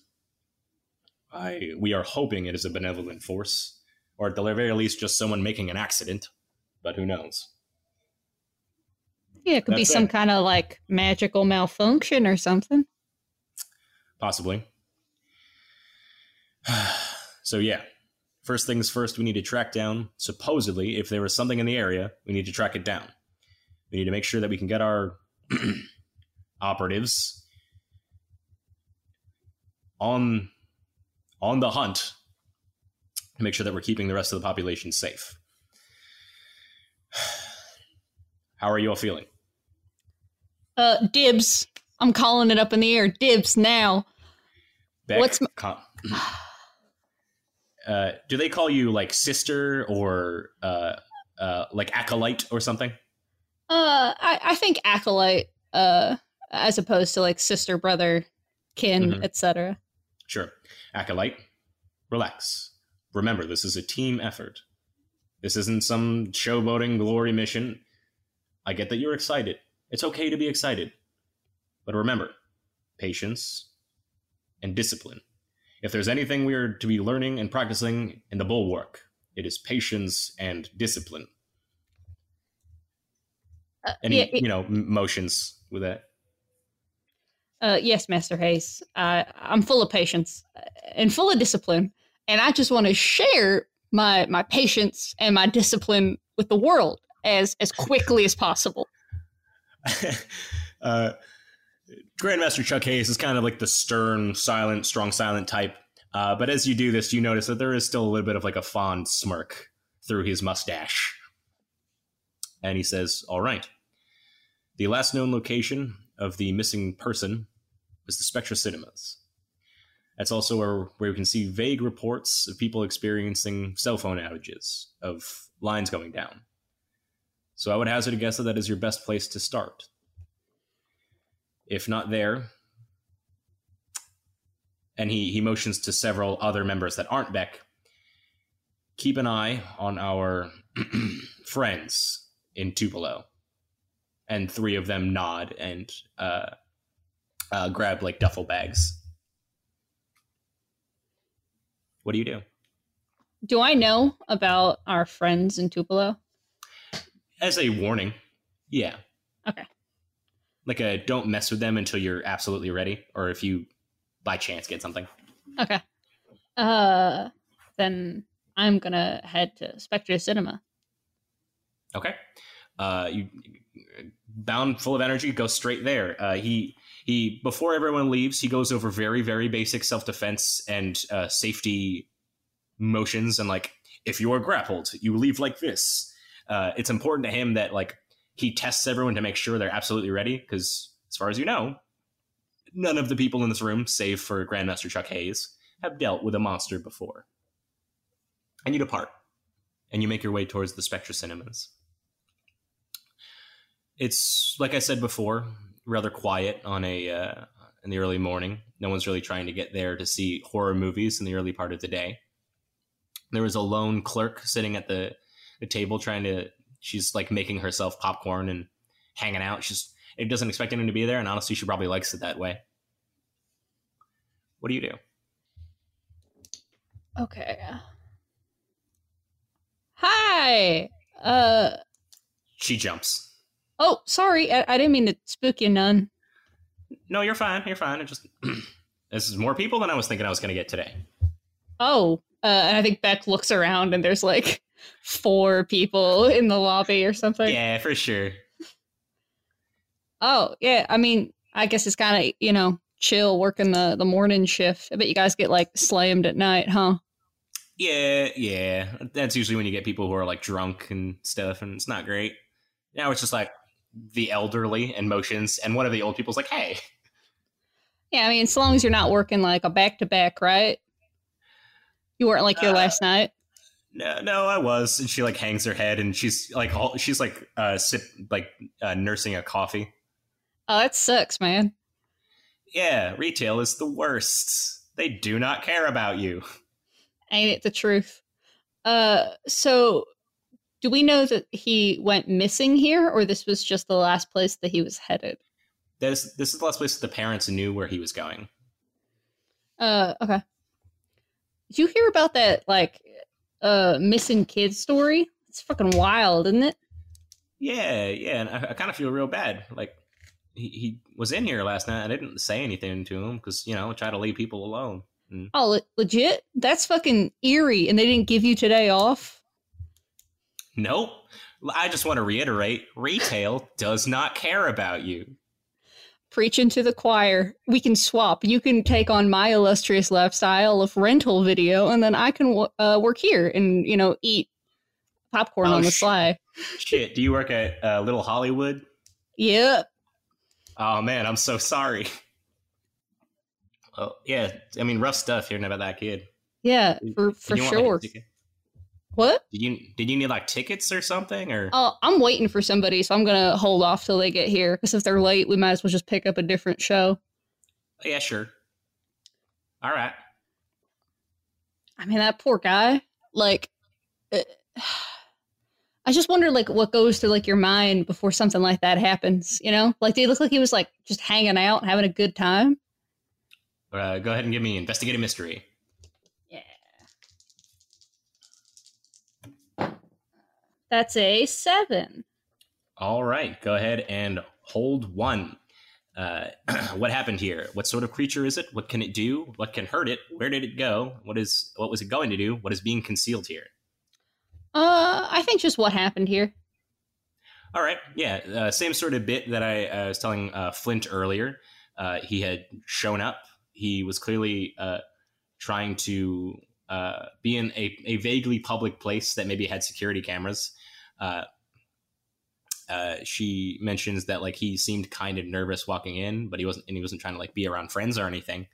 I we are hoping it is a benevolent force, or at the very least just someone making an accident, but who knows? yeah, it could be that's some it. kind of like magical malfunction or something. Possibly. so yeah. First things first, we need to track down supposedly if there was something in the area, we need to track it down. We need to make sure that we can get our operatives on on the hunt to make sure that we're keeping the rest of the population safe. How are you all feeling? Uh, dibs. I'm calling it up in the air. Dibs now. Beck, What's m- com- uh, do they call you like sister or uh, uh, like acolyte or something? Uh, I, I think acolyte, uh, as opposed to like sister, brother, kin, Mhm. etc. Sure. Acolyte, relax. Remember, this is a team effort. This isn't some showboating glory mission. I get that you're excited. It's okay to be excited. But remember, patience and discipline. If there's anything we are to be learning and practicing in the bulwark, it is patience and discipline. Uh, Any, yeah, you know, motions with that? uh, yes, Master Hayes. Uh, I'm full of patience uh, and full of discipline, and I just want to share my my patience and my discipline with the world as as quickly as possible. uh, Grandmaster Chuck Hayes is kind of like the stern, silent, strong, silent type. Uh, but as you do this, you notice that there is still a little bit of like a fond smirk through his mustache. And he says, All right. The last known location of the missing person is the Spectra Cinemas. That's also where, where we can see vague reports of people experiencing cell phone outages, of lines going down. So I would hazard a guess that that is your best place to start. If not there, and he, he motions to several other members that aren't Beck, keep an eye on our friends in Tupelo. And three of them nod and uh, uh, grab like duffel bags. What do you do? Do I know about our friends in Tupelo? As a warning, yeah. Okay. Like a don't mess with them until you're absolutely ready, or if you by chance get something. Okay. Uh, then I'm gonna head to Spectra Cinema. Okay. Uh, you bound full of energy, go straight there. Uh, he he before everyone leaves, he goes over very very basic self defense and uh, safety motions, and like if you are grappled, you leave like this. Uh, it's important to him that like he tests everyone to make sure they're absolutely ready, because as far as you know, none of the people in this room, save for Grandmaster Chuck Hayes, have dealt with a monster before. And you depart, and you make your way towards the Spectra Cinemas it's like I said before, rather quiet on a uh, in the early morning. No one's really trying to get there to see horror movies in the early part of the day. There was a lone clerk sitting at the, the table trying to. She's like making herself popcorn and hanging out. She's it doesn't expect anyone to be there, and honestly, she probably likes it that way. What do you do? Okay. Hi. Uh. She jumps. Oh, sorry. I, I didn't mean to spook you none. No, you're fine. You're fine. It just this is more people than I was thinking I was going to get today. Oh. Uh, and I think Beck looks around and there's like four people in the lobby or something. Yeah, for sure. Oh, yeah. I mean, I guess it's kind of, you know, chill working the, the morning shift. I bet you guys get like slammed at night, huh? Yeah, yeah. That's usually when you get people who are like drunk and stuff, and it's not great. Now it's just like the elderly and motions, and one of the old people's like, "Hey, Yeah, I mean, as long as you're not working like a back to back, right? You weren't like here Uh, last night. No, no, I was." And she like hangs her head, and she's like, all, she's like, uh, sip, like uh, nursing a coffee. Oh, that sucks, man. Yeah, retail is the worst. They do not care about you. Ain't it the truth? Uh, so Do we know that he went missing here, or this was just the last place that he was headed? This this is the last place that the parents knew where he was going. Uh, okay. Did you hear about that like uh missing kid story? It's fucking wild, isn't it? Yeah, yeah, and I, I kind of feel real bad. Like he, he was in here last night. I didn't say anything to him because you know I try to leave people alone. And Oh, le- legit? That's fucking eerie, and they didn't give you today off. nope. I just want to reiterate: retail does not care about you. Preaching to the choir. We can swap. You can take on my illustrious lifestyle of rental video, and then I can uh, work here and you know eat popcorn Oh, on the sh- sly. Shit, do you work at uh, Little Hollywood? Yep. Oh man, I'm so sorry. Oh yeah, I mean rough stuff hearing about that kid. Yeah, for for you want, like, a sure. What? Did you did you need like tickets or something or? Oh, I'm waiting for somebody, so I'm gonna hold off till they get here. Because if they're late, we might as well just pick up a different show. Yeah, sure. All right. I mean, that poor guy. Like, uh, I just wonder, like, what goes through like your mind before something like that happens. You know, like, did he look like he was like just hanging out, having a good time? Uh, go ahead and give me investigative mystery. That's a seven. All right, go ahead and hold one. Uh, what happened here? What sort of creature is it? What can it do? What can hurt it? Where did it go? What is what was it going to do? What is being concealed here? Uh, I think just what happened here. All right, yeah, uh, same sort of bit that I uh, was telling uh, Flint earlier. Uh, he had shown up. He was clearly uh, trying to uh, be in a, a vaguely public place that maybe had security cameras. Uh, uh, she mentions that like he seemed kind of nervous walking in, but he wasn't, and he wasn't trying to like be around friends or anything.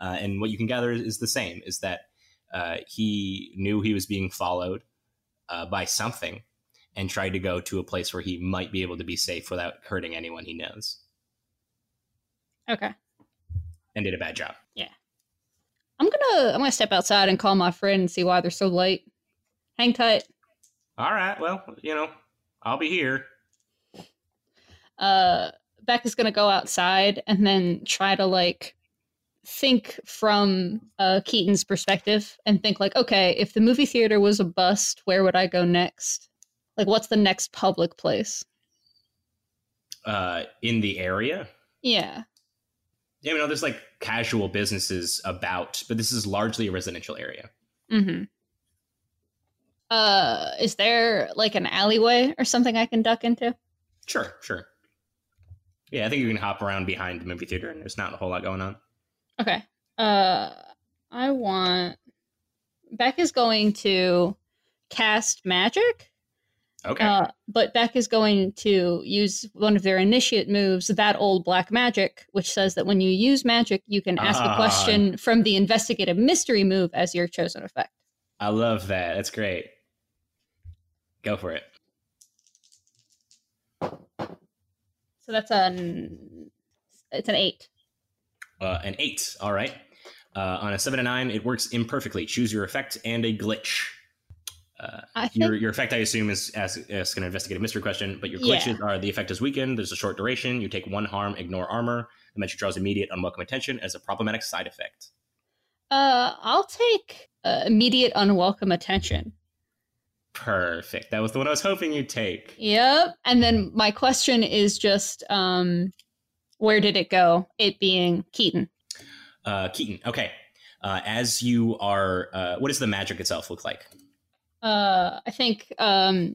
Uh, and what you can gather is the same: is that uh, he knew he was being followed uh, by something, and tried to go to a place where he might be able to be safe without hurting anyone he knows, Okay. and did a bad job. I'm gonna I'm gonna step outside and call my friend and see why they're so late. Hang tight. All right, well, you know, I'll be here. Uh, Beck is gonna go outside and then try to like think from uh, Keaton's perspective and think like, okay, if the movie theater was a bust, where would I go next? Like, what's the next public place? Uh, in the area, Yeah. Yeah, you know, there's like casual businesses about, but this is largely a residential area. Mm-hmm. Uh, is there like an alleyway or something I can duck into? Sure, sure. Yeah, I think you can hop around behind the movie theater, and there's not a whole lot going on. Okay. Uh, I want. Beck is going to cast magic. Okay. Uh, but Beck is going to use one of their initiate moves, that old black magic, which says that when you use magic, you can ask Ah. a question from the investigative mystery move as your chosen effect. I love that. That's great. Go for it. So that's an it's an eight. Uh, an eight. All right. Uh, on a seven and nine, it works imperfectly. Choose your effect and a glitch. Uh, think your your effect, I assume, is ask, ask an investigative mystery question, but your Yeah. glitches are the effect is weakened. There's a short duration. You take one harm, ignore armor. The measure draws immediate unwelcome attention as a problematic side effect. uh I'll take uh, immediate unwelcome attention. Perfect. That was the one I was hoping you'd take. Yep. And then my question is just um where did it go? It being Keaton. Uh, Keaton. Okay. Uh, as you are, uh, what does the magic itself look like? Uh i think um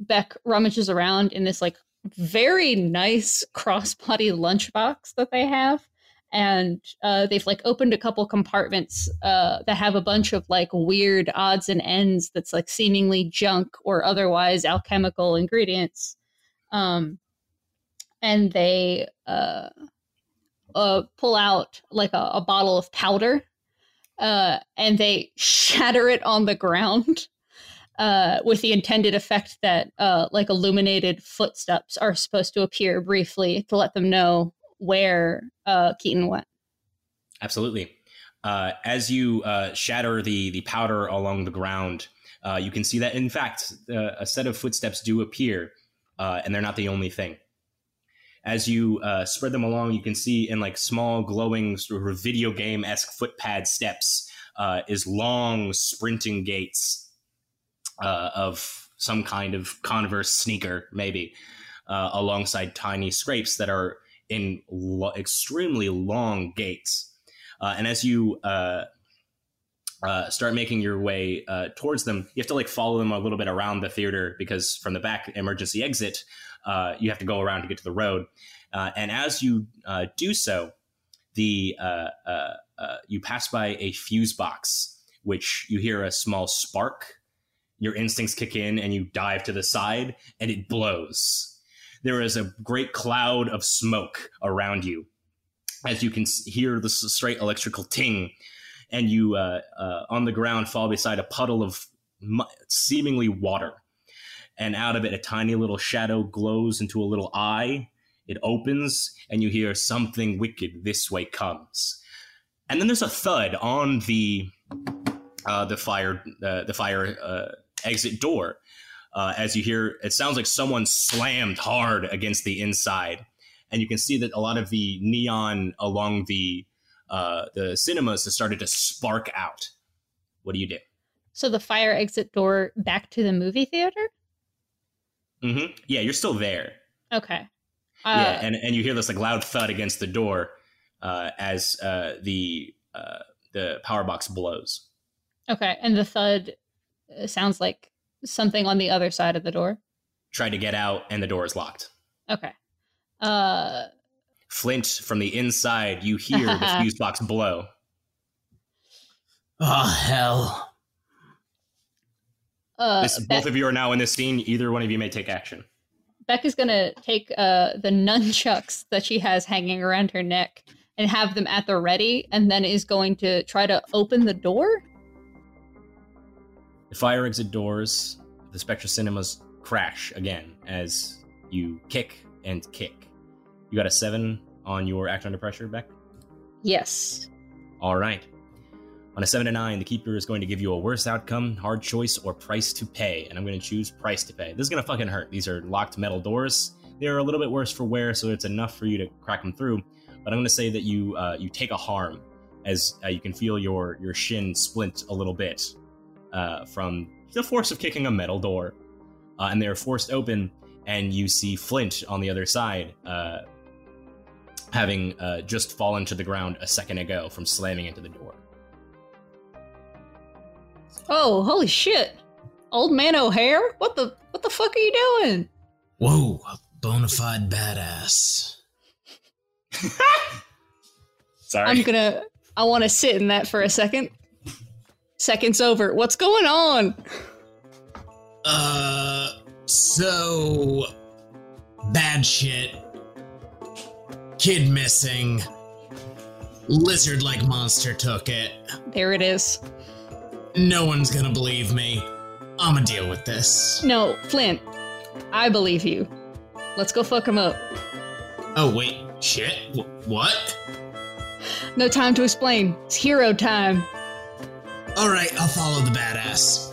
beck rummages around in this like very nice crossbody lunchbox that they have. And uh they've like opened a couple compartments uh that have a bunch of like weird odds and ends that's like seemingly junk or otherwise alchemical ingredients. Um and they uh uh pull out like a, a bottle of powder uh and they shatter it on the ground uh, with the intended effect that uh, like illuminated footsteps are supposed to appear briefly to let them know where uh, Keaton went. Absolutely. Uh, as you uh, shatter the the powder along the ground, Uh, you can see that, in fact, a set of footsteps do appear, and they're not the only thing. As you spread them along, you can see in like small, glowing, sort of video game esque footpad steps is long, sprinting gaits uh, of some kind of Converse sneaker, maybe, alongside tiny scrapes that are in lo- extremely long gaits. and as you uh, start making your way uh, towards them, you have to like follow them a little bit around the theater because from the back emergency exit, uh, you have to go around to get to the road. Uh, and as you uh, do so, the uh, you pass by a fuse box, which you hear a small spark. Your instincts kick in, and you dive to the side, and it blows. There is a great cloud of smoke around you, as you can hear the straight electrical ting and you uh, uh, on the ground fall beside a puddle of seemingly water. And out of it, a tiny little shadow glows into a little eye. It opens, and you hear something wicked this way comes. And then there's a thud on the uh, the fire uh, the fire uh, exit door. Uh, as you hear, it sounds like someone slammed hard against the inside, and you can see that a lot of the neon along the uh, the cinemas has started to spark out. What do you do? So the fire exit door back to the movie theater. Mm-hmm. Yeah, you're still there. Okay. Uh, yeah, and and you hear this like loud thud against the door uh, as uh, the uh, the power box blows. Okay, and the thud sounds like something on the other side of the door. Try to get out, and the door is locked. Okay. Uh, Flint, from the inside, you hear the fuse box blow. Oh hell! Uh, this, both of you are now in this scene. Either one of you may take action. Beck is gonna take uh, the nunchucks that she has hanging around her neck and have them at the ready, and then is going to try to open the door. The fire exit doors, the Spectra Cinemas crash again as you kick and kick. You got a seven on your act under pressure, Beck? Yes. All right. On a seven to nine, the keeper is going to give you a worse outcome, hard choice, or price to pay. And I'm going to choose price to pay. This is going to fucking hurt. These are locked metal doors. They're a little bit worse for wear, so it's enough for you to crack them through. But I'm going to say that you uh, you take a harm as uh, you can feel your your shin splint a little bit uh, from the force of kicking a metal door, uh, and they're forced open. And you see Flint on the other side, uh, having uh, just fallen to the ground a second ago from slamming into the door. Oh, holy shit! Old man O'Hare, what the what the fuck are you doing? Whoa, bona fide badass. Sorry. I'm gonna. I want to sit in that for a second. Seconds over. What's going on? Uh, so bad shit Kid missing. Lizard like monster took it. There it is. No one's gonna believe me. I'ma deal with this. No, Flint. I believe you. Let's go fuck him up. Oh, wait. Shit? W- what? No time to explain. It's hero time. Alright, I'll follow the badass.